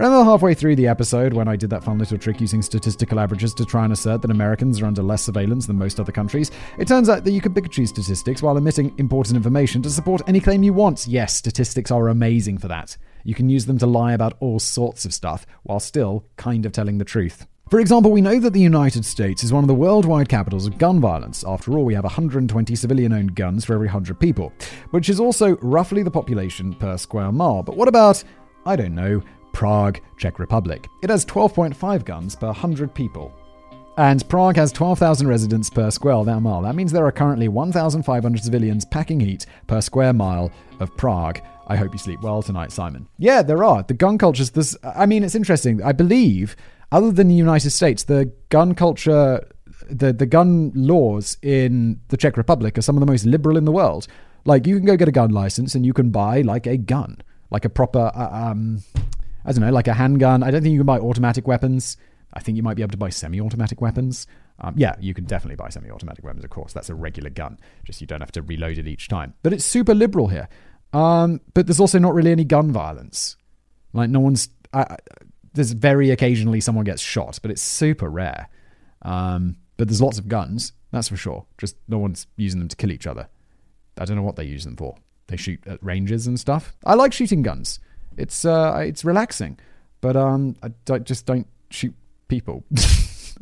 Remember halfway through the episode when I did that fun little trick using statistical averages to try and assert that Americans are under less surveillance than most other countries? It turns out that you can pick and choose statistics while omitting important information to support any claim you want. Yes, statistics are amazing for that. You can use them to lie about all sorts of stuff while still kind of telling the truth. For example, we know that the United States is one of the worldwide capitals of gun violence. After all, we have 120 civilian owned guns for every 100 people, which is also roughly the population per square mile. But what about, I don't know, Prague, Czech Republic. It has 12.5 guns per 100 people. And Prague has 12,000 residents per square mile. That means there are currently 1,500 civilians packing heat per square mile of Prague. I hope you sleep well tonight, Simon. Yeah, there are. The gun cultures, this, I mean, it's interesting. I believe, other than the United States, the gun culture, the, the gun laws in the Czech Republic are some of the most liberal in the world. Like, you can go get a gun license and you can buy, like, a gun, like a proper, uh, um, I don't know, like a handgun. I don't think you can buy automatic weapons. I think you might be able to buy semi automatic weapons. Um, yeah, you can definitely buy semi automatic weapons, of course. That's a regular gun. Just you don't have to reload it each time. But it's super liberal here. Um, but there's also not really any gun violence. Like, no one's. Uh, there's very occasionally someone gets shot, but it's super rare. Um, but there's lots of guns, that's for sure. Just no one's using them to kill each other. I don't know what they use them for. They shoot at ranges and stuff. I like shooting guns. It's uh, it's relaxing, but um, I don't, just don't shoot people.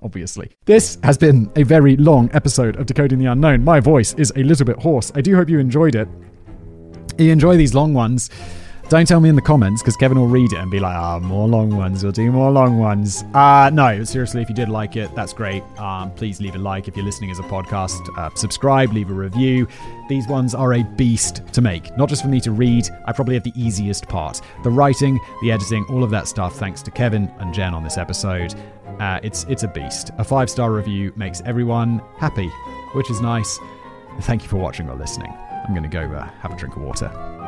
Obviously. This has been a very long episode of Decoding the Unknown. My voice is a little bit hoarse. I do hope you enjoyed it. You enjoy these long ones. Don't tell me in the comments because Kevin will read it and be like, ah, oh, more long ones. We'll do more long ones. Uh, no, seriously, if you did like it, that's great. Um, please leave a like if you're listening as a podcast. Uh, subscribe, leave a review. These ones are a beast to make. Not just for me to read, I probably have the easiest part. The writing, the editing, all of that stuff, thanks to Kevin and Jen on this episode. Uh, it's, it's a beast. A five star review makes everyone happy, which is nice. Thank you for watching or listening. I'm going to go uh, have a drink of water.